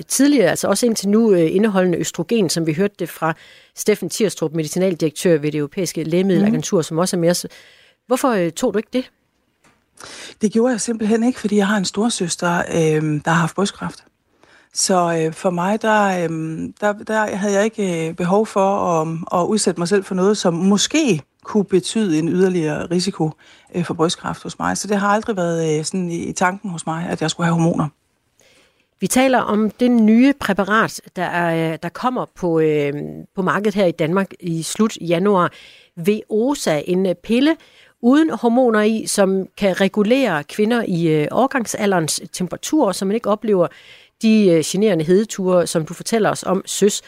tidligere, altså også indtil nu øh, indeholdende østrogen, som vi hørte det fra Steffen Tirstrup, medicinaldirektør ved det europæiske lægemiddelagentur, mm. som også er med os. Hvorfor øh, tog du ikke det? Det gjorde jeg simpelthen ikke, fordi jeg har en storsøster, øh, der har haft brystkræft. Så øh, for mig, der, øh, der, der havde jeg ikke øh, behov for at, at udsætte mig selv for noget, som måske kunne betyde en yderligere risiko øh, for brystkræft hos mig. Så det har aldrig været øh, sådan i, i tanken hos mig, at jeg skulle have hormoner. Vi taler om det nye præparat, der, er, der kommer på, øh, på markedet her i Danmark i slut januar. Veosa, en pille uden hormoner i, som kan regulere kvinder i øh, overgangsalderens temperatur, så man ikke oplever de øh, generende hedeture, som du fortæller os om, søs.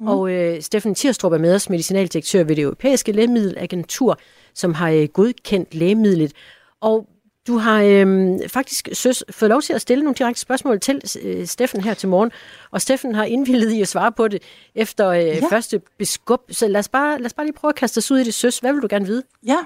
Mm. Og øh, Steffen Tirstrup er med os, medicinaldirektør ved det europæiske lægemiddelagentur, som har øh, godkendt lægemidlet. Og du har øh, faktisk søs, fået lov til at stille nogle direkte spørgsmål til øh, Steffen her til morgen, og Steffen har indvildet i at svare på det efter øh, ja. første beskub. Så lad os, bare, lad os bare lige prøve at kaste os ud i det, søs. Hvad vil du gerne vide? Ja,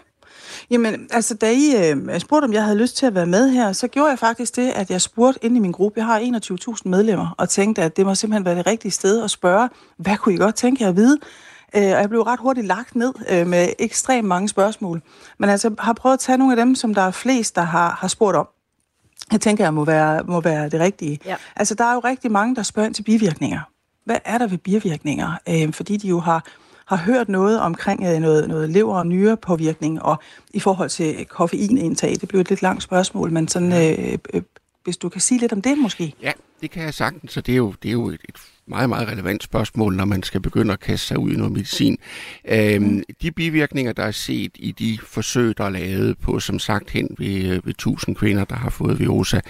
Jamen, altså da I øh, spurgte, om jeg havde lyst til at være med her, så gjorde jeg faktisk det, at jeg spurgte ind i min gruppe. Jeg har 21.000 medlemmer, og tænkte, at det må simpelthen være det rigtige sted at spørge, hvad kunne I godt tænke jer at vide? Øh, og jeg blev ret hurtigt lagt ned øh, med ekstremt mange spørgsmål. Men altså, har prøvet at tage nogle af dem, som der er flest, der har, har spurgt om. Jeg tænker, jeg må være, må være det rigtige. Ja. Altså, der er jo rigtig mange, der spørger ind til bivirkninger. Hvad er der ved bivirkninger? Øh, fordi de jo har har hørt noget omkring øh, noget, noget lever- og nyrepåvirkning, og i forhold til koffeinindtag. Det blev et lidt langt spørgsmål, men sådan, øh, øh, hvis du kan sige lidt om det måske? Ja, det kan jeg sagtens, så det er jo, det er jo et, et meget, meget relevant spørgsmål, når man skal begynde at kaste sig ud i noget medicin. Øhm, mm. De bivirkninger, der er set i de forsøg, der er lavet på, som sagt, hen ved, øh, ved 1000 kvinder, der har fået Viosa,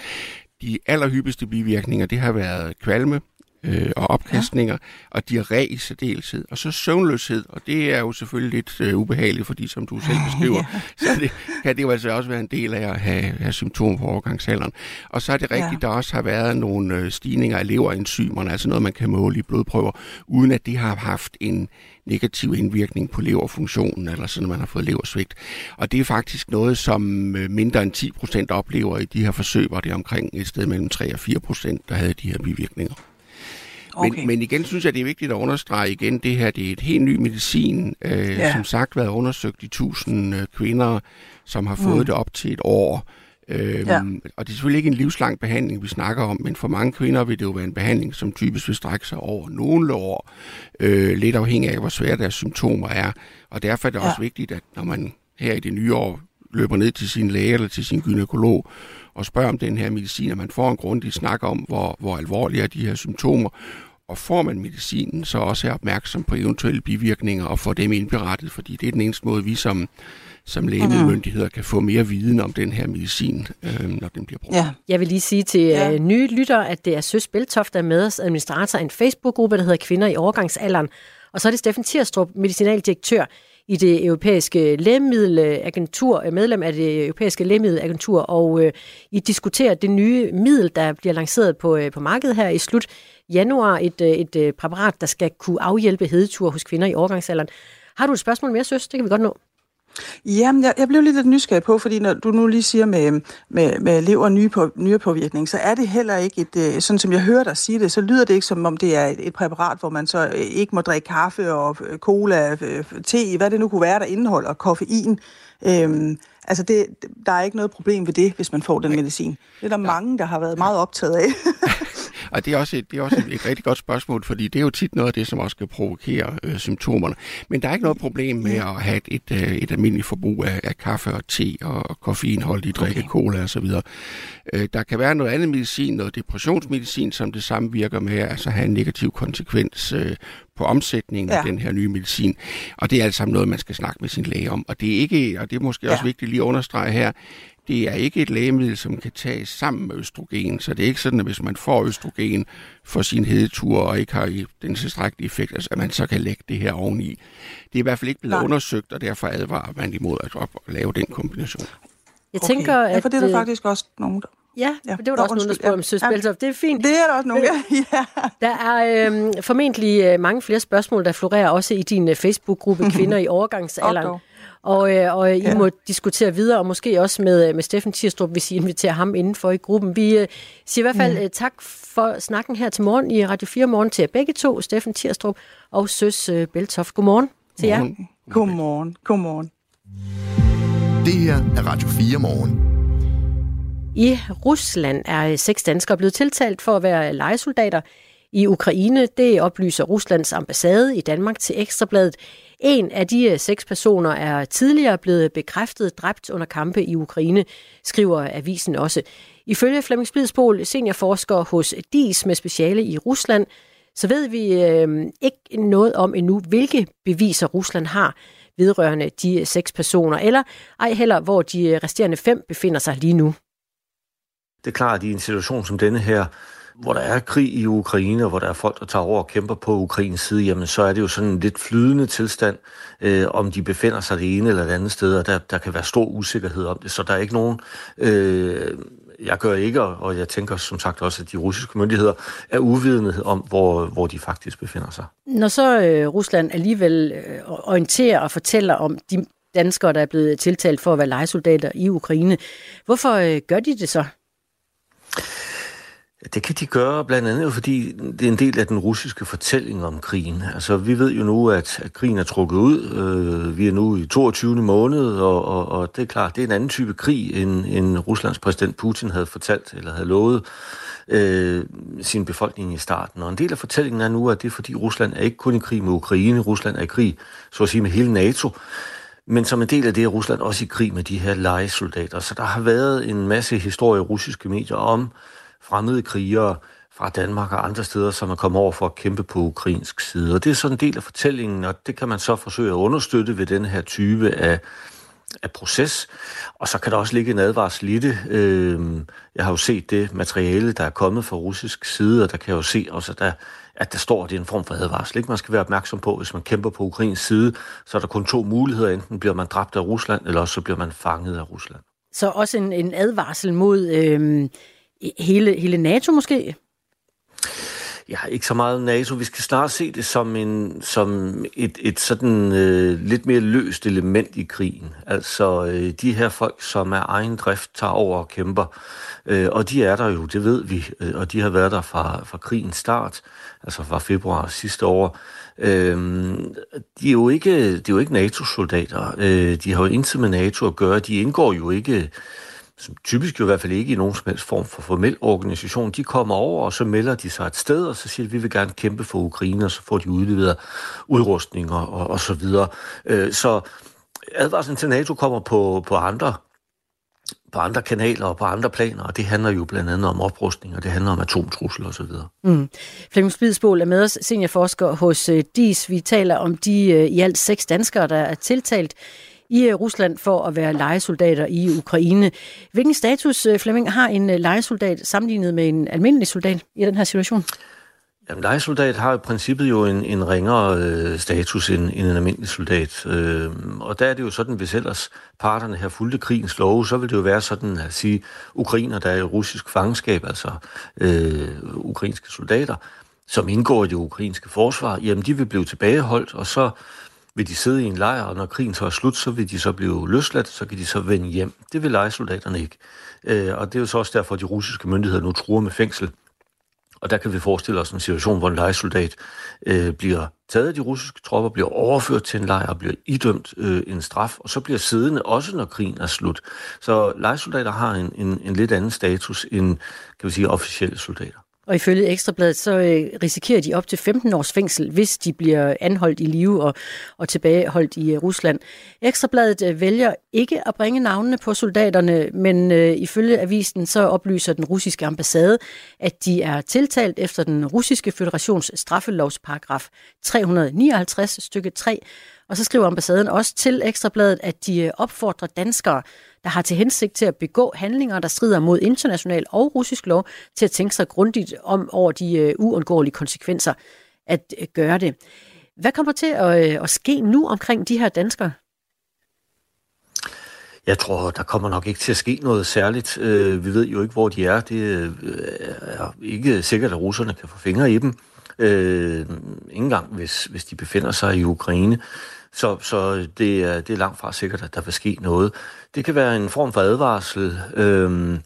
de allerhyppigste bivirkninger, det har været kvalme, øh, og opkastninger, ja. og diarré i særdeleshed. Og så søvnløshed, og det er jo selvfølgelig lidt øh, ubehageligt, fordi som du selv beskriver, ja. så det, kan det jo altså også være en del af at have, have symptomer på overgangsalderen. Og så er det rigtigt, ja. der også har været nogle øh, stigninger af leverenzymerne, altså noget, man kan måle i blodprøver, uden at det har haft en negativ indvirkning på leverfunktionen, eller sådan, man har fået leversvigt. Og det er faktisk noget, som øh, mindre end 10 procent oplever i de her forsøg, hvor det er omkring et sted mellem 3 og 4 procent, der havde de her bivirkninger. Okay. Men, men igen synes jeg, det er vigtigt at understrege igen, det her det er et helt ny medicin. Øh, ja. Som sagt været undersøgt i tusind øh, kvinder, som har fået mm. det op til et år. Øhm, ja. Og det er selvfølgelig ikke en livslang behandling, vi snakker om, men for mange kvinder vil det jo være en behandling, som typisk vil strække sig over nogle år, øh, lidt afhængig af, hvor svære deres symptomer er. Og derfor er det ja. også vigtigt, at når man her i det nye år løber ned til sin læge eller til sin gynekolog og spørger om den her medicin, at man får en grundig snak om, hvor, hvor alvorlige er de her symptomer, og får man medicinen, så også er opmærksom på eventuelle bivirkninger og får dem indberettet, fordi det er den eneste måde, vi som, som lægemiddelmyndigheder kan få mere viden om den her medicin, øh, når den bliver brugt. Ja. Jeg vil lige sige til ja. øh, nye lyttere, at det er Søs Beltoft, der er med os, administrator af en Facebook-gruppe, der hedder Kvinder i overgangsalderen. Og så er det Steffen Tirstrup, medicinaldirektør i det europæiske lægemiddelagentur, øh, medlem af det europæiske lægemiddelagentur, og øh, I diskuterer det nye middel, der bliver lanceret på, øh, på markedet her i slut januar, et, øh, et, et øh, præparat, der skal kunne afhjælpe hedetur hos kvinder i overgangsalderen. Har du et spørgsmål mere, søs? Det kan vi godt nå. Jamen, jeg, jeg blev lidt nysgerrig på, fordi når du nu lige siger med, med, med lever og nye på, påvirkning, så er det heller ikke et, øh, sådan som jeg hører dig sige det, så lyder det ikke som om det er et, et præparat, hvor man så øh, ikke må drikke kaffe og øh, cola, te, hvad det nu kunne være, der indeholder koffein. Øhm, altså, det, der er ikke noget problem ved det, hvis man får den medicin. Det er der ja. mange, der har været meget optaget af. Og det er også, et, det er også et, et rigtig godt spørgsmål, fordi det er jo tit noget af det, som også kan provokere øh, symptomerne. Men der er ikke noget problem med at have et, et, øh, et almindeligt forbrug af, af kaffe og te og koffeinholdige drikke, okay. cola osv. Øh, der kan være noget andet medicin, noget depressionsmedicin, som det samme virker med, altså have en negativ konsekvens øh, på omsætningen ja. af den her nye medicin. Og det er alt sammen noget, man skal snakke med sin læge om. Og det er ikke, og det er måske ja. også vigtigt lige at understrege her, det er ikke et lægemiddel, som kan tages sammen med østrogen. Så det er ikke sådan, at hvis man får østrogen for sin hedetur og ikke har den tilstrækkelige effekt, altså, at man så kan lægge det her oveni. Det er i hvert fald ikke blevet Nej. undersøgt, og derfor advarer man imod at, op lave den kombination. Jeg okay. tænker, at... Ja, for det er der faktisk også nogen, der... Ja, ja, det var der også nogen, der spurgte om Søs ja. Det er fint. Det er der også nogen, ja. Der er øh, formentlig øh, mange flere spørgsmål, der florerer også i din øh, Facebook-gruppe Kvinder i overgangsalderen. Og, øh, og I ja. må diskutere videre, og måske også med, øh, med Steffen Tirstrup, hvis I inviterer ham indenfor i gruppen. Vi øh, siger i hvert fald ja. øh, tak for snakken her til morgen i Radio 4 Morgen til jer begge to, Steffen Tirstrup og Søs øh, Beltoft. Godmorgen til jer. Godmorgen. Godmorgen. Det her er Radio 4 Morgen. I Rusland er øh, seks danskere blevet tiltalt for at være legesoldater i Ukraine. Det oplyser Ruslands ambassade i Danmark til Ekstrabladet. En af de øh, seks personer er tidligere blevet bekræftet dræbt under kampe i Ukraine, skriver avisen også. Ifølge Flemming Splidsbol, seniorforsker hos DIS med speciale i Rusland, så ved vi øh, ikke noget om endnu, hvilke beviser Rusland har vedrørende de seks personer, eller ej heller, hvor de øh, resterende fem befinder sig lige nu. Det er klart, at i en situation som denne her, hvor der er krig i Ukraine, og hvor der er folk, der tager over og kæmper på Ukrains side, jamen så er det jo sådan en lidt flydende tilstand, øh, om de befinder sig det ene eller det andet sted, og der, der kan være stor usikkerhed om det. Så der er ikke nogen... Øh, jeg gør ikke, og jeg tænker som sagt også, at de russiske myndigheder er uvidende om, hvor, hvor de faktisk befinder sig. Når så øh, Rusland alligevel øh, orienterer og fortæller om de danskere, der er blevet tiltalt for at være legesoldater i Ukraine, hvorfor øh, gør de det så? Det kan de gøre blandt andet, fordi det er en del af den russiske fortælling om krigen. Altså, vi ved jo nu, at, at krigen er trukket ud. Øh, vi er nu i 22. måned, og, og, og det er klart, det er en anden type krig, end, end Ruslands præsident Putin havde fortalt eller havde lovet øh, sin befolkning i starten. Og en del af fortællingen er nu, at det er fordi Rusland er ikke kun i krig med Ukraine, Rusland er i krig, så at sige, med hele NATO. Men som en del af det er Rusland også i krig med de her legesoldater. Så der har været en masse historie i russiske medier om fremmede krigere fra Danmark og andre steder, som er kommet over for at kæmpe på ukrainsk side. Og det er sådan en del af fortællingen, og det kan man så forsøge at understøtte ved den her type af, af proces. Og så kan der også ligge en advarsel i det. Øh, jeg har jo set det materiale, der er kommet fra russisk side, og der kan jeg jo se også, at der, at der står, at det er en form for advarsel. Ikke? Man skal være opmærksom på, hvis man kæmper på Ukrains side, så er der kun to muligheder. Enten bliver man dræbt af Rusland, eller også så bliver man fanget af Rusland. Så også en, en advarsel mod øh, hele, hele NATO måske? Ja, ikke så meget NATO. Vi skal snart se det som, en, som et, et sådan øh, lidt mere løst element i krigen. Altså øh, de her folk, som er egen drift, tager over og kæmper. Øh, og de er der jo, det ved vi. Øh, og de har været der fra, fra krigens start, altså fra februar sidste år. Øh, de er jo ikke, de er jo ikke NATO-soldater. Øh, de har jo intet med NATO at gøre. De indgår jo ikke som typisk jo i hvert fald ikke i nogen som helst form for formel organisation, de kommer over, og så melder de sig et sted, og så siger de, vi vil gerne kæmpe for Ukraine, og så får de udleveret udrustning og, og, og så videre. Øh, så advarslen til NATO kommer på, på andre på andre kanaler og på andre planer, og det handler jo blandt andet om oprustning, og det handler om atomtrusler osv. Mm. Flemming Spidsbol er med os, seniorforsker hos øh, DIS. Vi taler om de øh, i alt seks danskere, der er tiltalt i øh, Rusland for at være legesoldater i Ukraine. Hvilken status, øh, Flemming, har en øh, lejesoldat legesoldat sammenlignet med en almindelig soldat i den her situation? Jamen, legesoldat har i princippet jo en, en ringere øh, status end, end en almindelig soldat. Øh, og der er det jo sådan, hvis ellers parterne her fulgte krigens love, så vil det jo være sådan at sige, ukrainer, der er i russisk fangenskab, altså øh, ukrainske soldater, som indgår i det ukrainske forsvar, jamen de vil blive tilbageholdt, og så vil de sidde i en lejr, og når krigen så er slut, så vil de så blive løsladt, så kan de så vende hjem. Det vil lejesoldaterne ikke. Øh, og det er jo så også derfor, at de russiske myndigheder nu truer med fængsel. Og der kan vi forestille os en situation, hvor en lejesoldat øh, bliver taget af de russiske tropper, bliver overført til en lejr og bliver idømt øh, en straf, og så bliver siddende også, når krigen er slut. Så lejesoldater har en, en, en lidt anden status end, kan vi sige, officielle soldater. Og ifølge Ekstrabladet, så øh, risikerer de op til 15 års fængsel, hvis de bliver anholdt i live og, og tilbageholdt i øh, Rusland. Ekstrabladet øh, vælger ikke at bringe navnene på soldaterne, men øh, ifølge avisen så oplyser den russiske ambassade, at de er tiltalt efter den russiske federations straffelovsparagraf 359 stykke 3, og så skriver ambassaden også til Ekstrabladet, at de øh, opfordrer danskere, der har til hensigt til at begå handlinger, der strider mod international og russisk lov, til at tænke sig grundigt om over de øh, uundgåelige konsekvenser at øh, gøre det. Hvad kommer til at, at ske nu omkring de her danskere? Jeg tror, der kommer nok ikke til at ske noget særligt. Vi ved jo ikke, hvor de er. Det er ikke sikkert, at russerne kan få fingre i dem. Øh, ikke engang, hvis, hvis de befinder sig i Ukraine. Så, så det, er, det er langt fra sikkert, at der vil ske noget. Det kan være en form for advarsel. Øhm,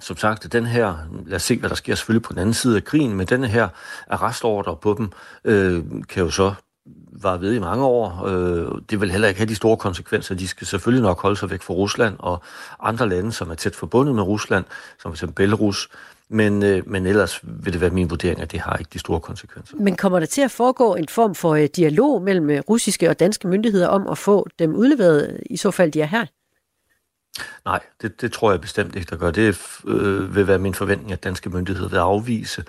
som sagt, den her, lad os se, hvad der sker selvfølgelig på den anden side af krigen, men den her arrestordre på dem øh, kan jo så var ved i mange år. Øh, det vil heller ikke have de store konsekvenser. De skal selvfølgelig nok holde sig væk fra Rusland og andre lande, som er tæt forbundet med Rusland, som f.eks. Belarus. Men, øh, men ellers vil det være min vurdering, at det har ikke de store konsekvenser. Men kommer der til at foregå en form for øh, dialog mellem øh, russiske og danske myndigheder om at få dem udleveret, i så fald de er her? Nej, det, det tror jeg bestemt ikke, der gør. Det øh, vil være min forventning, at danske myndigheder vil afvise.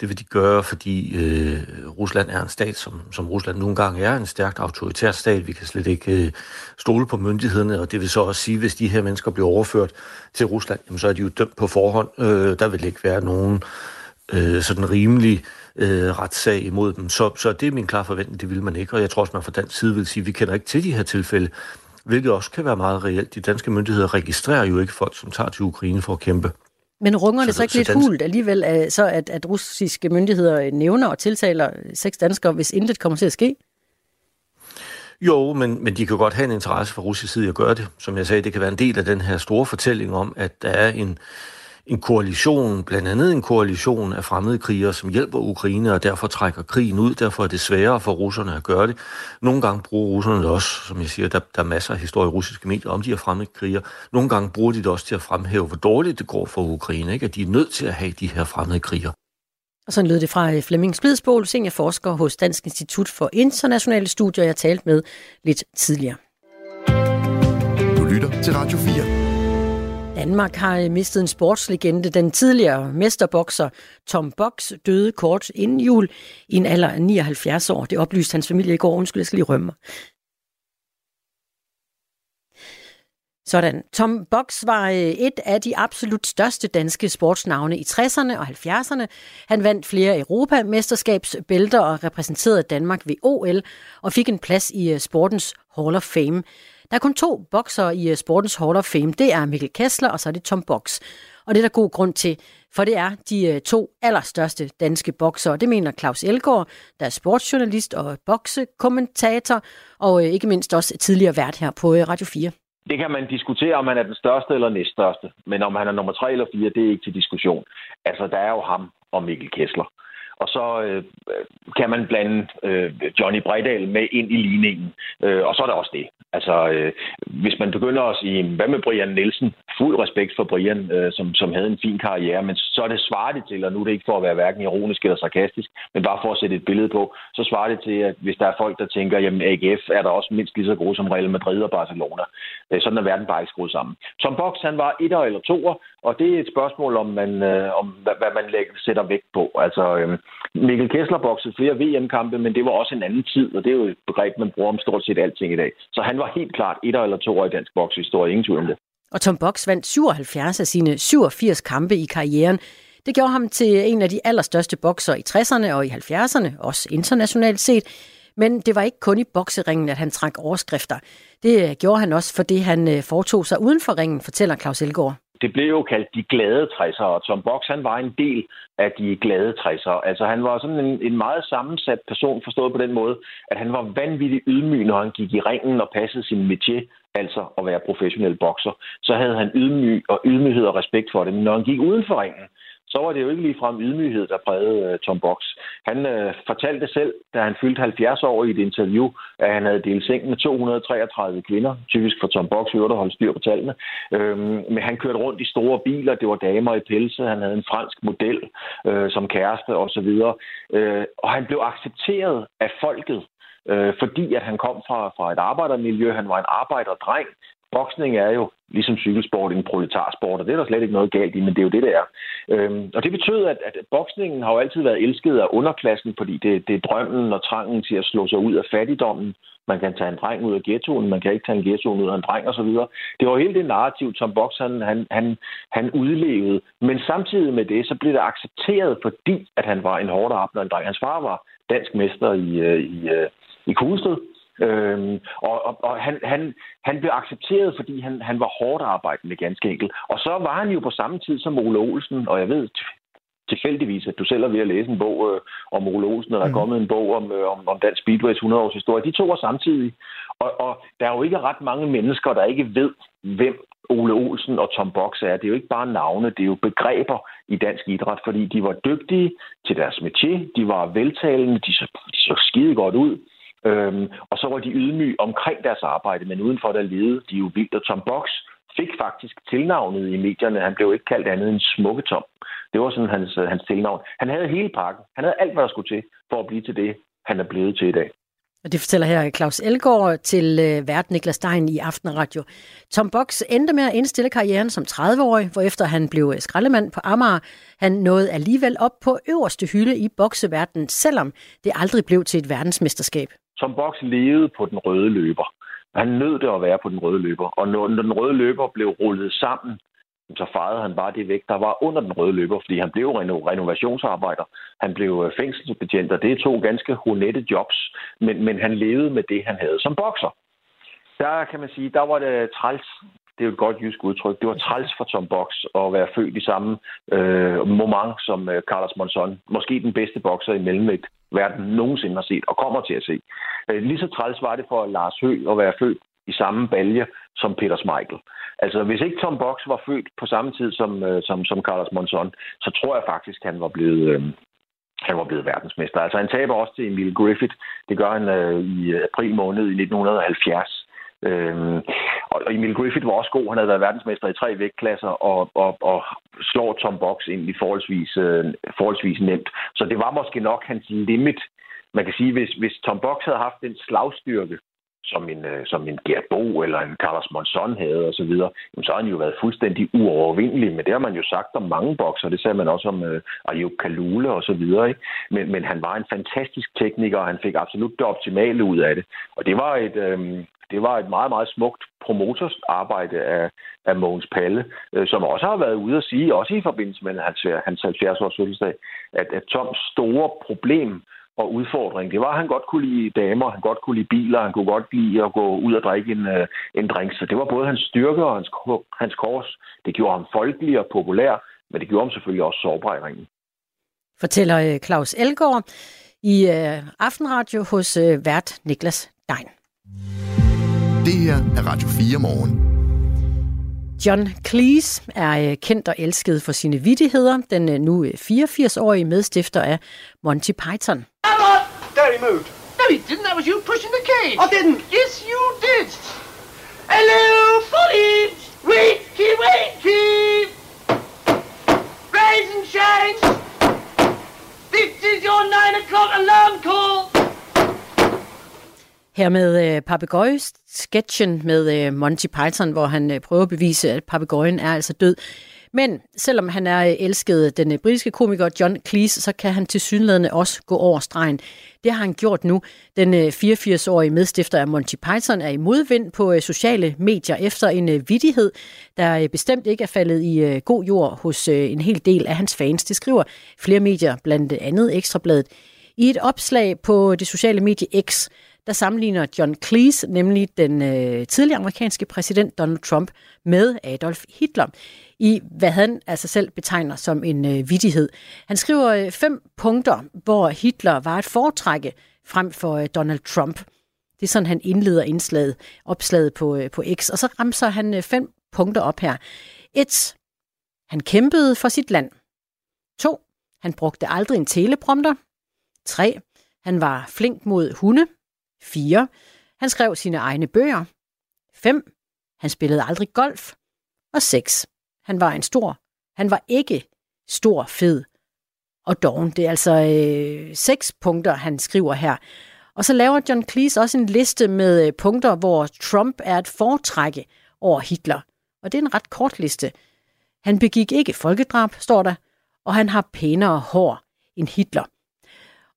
Det vil de gøre, fordi øh, Rusland er en stat, som, som Rusland nogle gange er, en stærkt autoritær stat. Vi kan slet ikke øh, stole på myndighederne, og det vil så også sige, hvis de her mennesker bliver overført til Rusland, jamen, så er de jo dømt på forhånd. Øh, der vil ikke være nogen øh, sådan rimelig øh, retssag imod dem. Så, så det er min klare forventning, det vil man ikke. Og jeg tror også, man fra dansk side vil sige, at vi kender ikke til de her tilfælde hvilket også kan være meget reelt. De danske myndigheder registrerer jo ikke folk, som tager til Ukraine for at kæmpe. Men runger det så, så ikke så lidt dansk... hult alligevel, så at, at russiske myndigheder nævner og tiltaler seks danskere, hvis intet kommer til at ske? Jo, men, men de kan godt have en interesse fra russisk side at gøre det. Som jeg sagde, det kan være en del af den her store fortælling om, at der er en, en koalition, blandt andet en koalition af fremmede krigere, som hjælper Ukraine og derfor trækker krigen ud. Derfor er det sværere for russerne at gøre det. Nogle gange bruger russerne det også, som jeg siger, der, der er masser af historie i russiske medier om de her fremmede krigere. Nogle gange bruger de det også til at fremhæve, hvor dårligt det går for Ukraine, ikke? at de er nødt til at have de her fremmede krigere. Og sådan lød det fra øh, Flemming Splidsbol, seniorforsker hos Dansk Institut for Internationale Studier, jeg talte med lidt tidligere. Du lytter til Radio 4. Danmark har øh, mistet en sportslegende. Den tidligere mesterbokser Tom Box døde kort inden jul i en alder af 79 år. Det oplyste hans familie i går. Undskyld, jeg skal lige rømme Sådan. Tom Box var øh, et af de absolut største danske sportsnavne i 60'erne og 70'erne. Han vandt flere Europamesterskabsbælter og repræsenterede Danmark ved OL og fik en plads i øh, sportens Hall of Fame. Der er kun to bokser i øh, Sportens Hall of Fame. Det er Mikkel Kessler, og så er det Tom Box. Og det er der god grund til, for det er de øh, to allerstørste danske bokser. Det mener Claus Elgaard, der er sportsjournalist og boksekommentator, og øh, ikke mindst også tidligere vært her på Radio 4. Det kan man diskutere, om han er den største eller næststørste. Men om han er nummer tre eller fire, det er ikke til diskussion. Altså, der er jo ham og Mikkel Kessler. Og så øh, kan man blande øh, Johnny Bredal med ind i ligningen. Øh, og så er der også det. Altså, øh, hvis man begynder at sige, hvad med Brian Nielsen? Fuld respekt for Brian, øh, som, som havde en fin karriere, men så er det svaret det til, og nu er det ikke for at være hverken ironisk eller sarkastisk, men bare for at sætte et billede på, så svarer det til, at hvis der er folk, der tænker, jamen AGF er der også mindst lige så gode som Real Madrid og Barcelona. Øh, sådan er verden bare ikke skruet sammen. Som boks, han var etter eller toer, og det er et spørgsmål, om, man, øh, om hvad, hvad man lægger, sætter vægt på. Altså, øh, Mikkel Kessler boxede flere VM-kampe, men det var også en anden tid, og det er jo et begreb, man bruger om stort set alting i dag. Så han var helt klart et eller to år i dansk bokshistorie, ingen tvivl om det. Og Tom Box vandt 77 af sine 87 kampe i karrieren. Det gjorde ham til en af de allerstørste bokser i 60'erne og i 70'erne, også internationalt set. Men det var ikke kun i bokseringen, at han trak overskrifter. Det øh, gjorde han også, fordi han øh, foretog sig uden for ringen, fortæller Claus Elgaard det blev jo kaldt de glade 60'ere, og Tom Box han var en del af de glade 60'ere. Altså han var sådan en, en meget sammensat person, forstået på den måde, at han var vanvittigt ydmyg, når han gik i ringen og passede sin métier, altså at være professionel bokser. Så havde han ydmyg og ydmyghed og respekt for det. Men når han gik uden for ringen, så var det jo ikke ligefrem ydmyghed, der prægede øh, Tom Box. Han øh, fortalte selv, da han fyldte 70 år i et interview, at han havde delt seng med 233 kvinder, typisk for Tom Box, øvrigt at holde styr på tallene. Øhm, men han kørte rundt i store biler, det var damer i pelse, han havde en fransk model øh, som kæreste osv. Øh, og han blev accepteret af folket, øh, fordi at han kom fra, fra et arbejdermiljø, han var en arbejderdreng, Boksning er jo, ligesom cykelsport, en proletarsport, og det er der slet ikke noget galt i, men det er jo det, det er. Øhm, og det betød, at, at boksningen har jo altid været elsket af underklassen, fordi det, det er drømmen og trangen til at slå sig ud af fattigdommen. Man kan tage en dreng ud af ghettoen, man kan ikke tage en ghettoen ud af en dreng osv. Det var hele det narrativ, som bokseren han, han, han, udlevede. Men samtidig med det, så blev det accepteret, fordi at han var en hårdt end dreng. Hans far var dansk mester i, øh, i, øh, i, i Kuglested, Øhm, og og, og han, han, han blev accepteret, fordi han, han var hårdt arbejdende, ganske enkelt. Og så var han jo på samme tid som Ole Olsen, og jeg ved tilfældigvis, at du selv er ved at læse en bog øh, om Ole Olsen, og der er mm. kommet en bog om, øh, om, om Dansk Speedways 100 års historie. De to var samtidig. Og, og der er jo ikke ret mange mennesker, der ikke ved, hvem Ole Olsen og Tom Box er. Det er jo ikke bare navne, det er jo begreber i dansk idræt, fordi de var dygtige til deres métier, de var veltalende, de så, de så skide godt ud. Øhm, og så var de ydmyge omkring deres arbejde, men udenfor der levede de jo vildt. Og Tom Box fik faktisk tilnavnet i medierne. Han blev ikke kaldt andet end Smukke Tom. Det var sådan hans, hans tilnavn. Han havde hele pakken. Han havde alt, hvad der skulle til for at blive til det, han er blevet til i dag. Og det fortæller her Claus Elgård til øh, vært Niklas Stein i Aftenradio. Tom Box endte med at indstille karrieren som 30-årig, hvorefter han blev øh, skraldemand på Amager. Han nåede alligevel op på øverste hylde i bokseverdenen, selvom det aldrig blev til et verdensmesterskab. Tom Box levede på den røde løber. Han nød det at være på den røde løber. Og når den røde løber blev rullet sammen, så fejrede han bare det væk, der var under den røde løber, fordi han blev reno- renovationsarbejder. Han blev øh, fængselsbetjent, og det er to ganske honette jobs, men, men han levede med det, han havde som bokser. Der kan man sige, der var det træls det er jo et godt jysk udtryk. Det var træls for Tom Box at være født i samme øh, moment som øh, Carlos Monzon. Måske den bedste bokser i mellemvægt, verden nogensinde har set og kommer til at se. Øh, lige så træls var det for Lars Høgh at være født i samme balje som Peter Schmeichel. Altså, hvis ikke Tom Box var født på samme tid som, øh, som, som Carlos Monzon, så tror jeg faktisk, han var blevet... Øh, han var blevet verdensmester. Altså han taber også til Emil Griffith. Det gør han øh, i øh, april måned i 1970. Øhm, og Emil Griffith var også god. Han havde været verdensmester i tre vægtklasser og, og, og slår Tom Box ind i forholdsvis, øh, forholdsvis nemt. Så det var måske nok hans limit. Man kan sige, hvis, hvis Tom Box havde haft den slagstyrke, som en, øh, som en Gert Bo eller en Carlos Monson havde og så videre, så har han jo været fuldstændig uovervindelig. Men det har man jo sagt om mange bokser. Det sagde man også om øh, Ayub Kalule og så videre. Ikke? Men, men han var en fantastisk tekniker, og han fik absolut det optimale ud af det. Og det var et, øh, det var et meget, meget smukt promotorsarbejde af, af Mogens Palle, øh, som også har været ude at sige, også i forbindelse med hans, hans 70-års fødselsdag, at, at Toms store problem og udfordring, det var, at han godt kunne lide damer, han godt kunne lide biler, han kunne godt lide at gå ud og drikke en, øh, en drink. Så det var både hans styrke og hans, hans kors. Det gjorde ham folkelig og populær, men det gjorde ham selvfølgelig også sårbar i ringen. Fortæller øh, Claus Elgaard i øh, Aftenradio hos vært Niklas Dein. Det her er Radio 4 morgen. John Cleese er kendt og elsket for sine vidigheder. Den nu 84-årige øh, medstifter af Monty Python. There he moved. No, he didn't. That was you pushing the cage. I didn't. Yes, you did. Hello, footage. Wakey, wakey. Rise and shine. This is your nine o'clock alarm call. Her med øh, papegøje-sketchen med øh, Monty Python, hvor han øh, prøver at bevise, at papegøjen er altså død. Men selvom han er øh, elsket øh, den øh, britiske komiker John Cleese, så kan han til synlædende også gå over stregen. Det har han gjort nu. Den 84-årige medstifter af Monty Python er i modvind på sociale medier efter en vidighed, der bestemt ikke er faldet i god jord hos en hel del af hans fans. Det skriver flere medier, blandt andet Ekstrabladet. I et opslag på det sociale medie X, der sammenligner John Cleese, nemlig den øh, tidligere amerikanske præsident Donald Trump, med Adolf Hitler i, hvad han altså selv betegner som en øh, vidighed. Han skriver øh, fem punkter, hvor Hitler var et foretrække frem for øh, Donald Trump. Det er sådan, han indleder indslaget, opslaget på, øh, på X, og så ramser han øh, fem punkter op her. 1. han kæmpede for sit land. 2. Han brugte aldrig en teleprompter. 3. Han var flink mod hunde. 4. Han skrev sine egne bøger. 5. Han spillede aldrig golf. Og 6. Han var en stor. Han var ikke stor, fed og doven. Det er altså øh, seks punkter, han skriver her. Og så laver John Cleese også en liste med øh, punkter, hvor Trump er et foretrække over Hitler. Og det er en ret kort liste. Han begik ikke folkedrab, står der, og han har pænere hår end Hitler.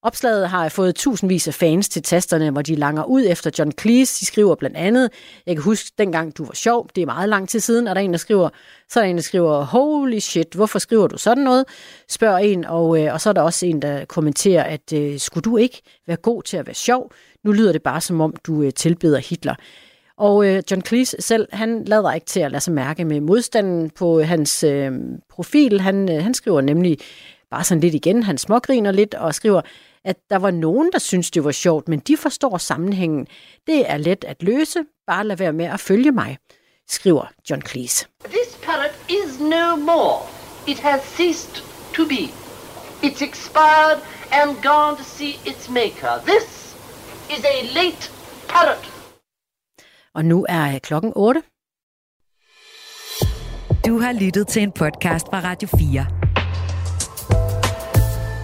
Opslaget har fået tusindvis af fans til tasterne, hvor de langer ud efter John Cleese. De skriver blandt andet, jeg kan huske dengang du var sjov, det er meget lang tid siden, og der er en, der skriver, så er der en, der skriver, holy shit, hvorfor skriver du sådan noget? Spørger en, og, øh, og så er der også en, der kommenterer, at øh, skulle du ikke være god til at være sjov? Nu lyder det bare som om, du øh, tilbeder Hitler. Og øh, John Cleese selv, han lader ikke til at lade sig mærke med modstanden på øh, hans øh, profil. Han, øh, han skriver nemlig bare sådan lidt igen, han smågriner lidt og skriver, at der var nogen, der synes det var sjovt, men de forstår sammenhængen. Det er let at løse, bare lad være med at følge mig, skriver John Cleese. This parrot is no more. It has ceased to be. It's expired and gone to see its maker. This is a late parrot. Og nu er klokken 8. Du har lyttet til en podcast fra Radio 4.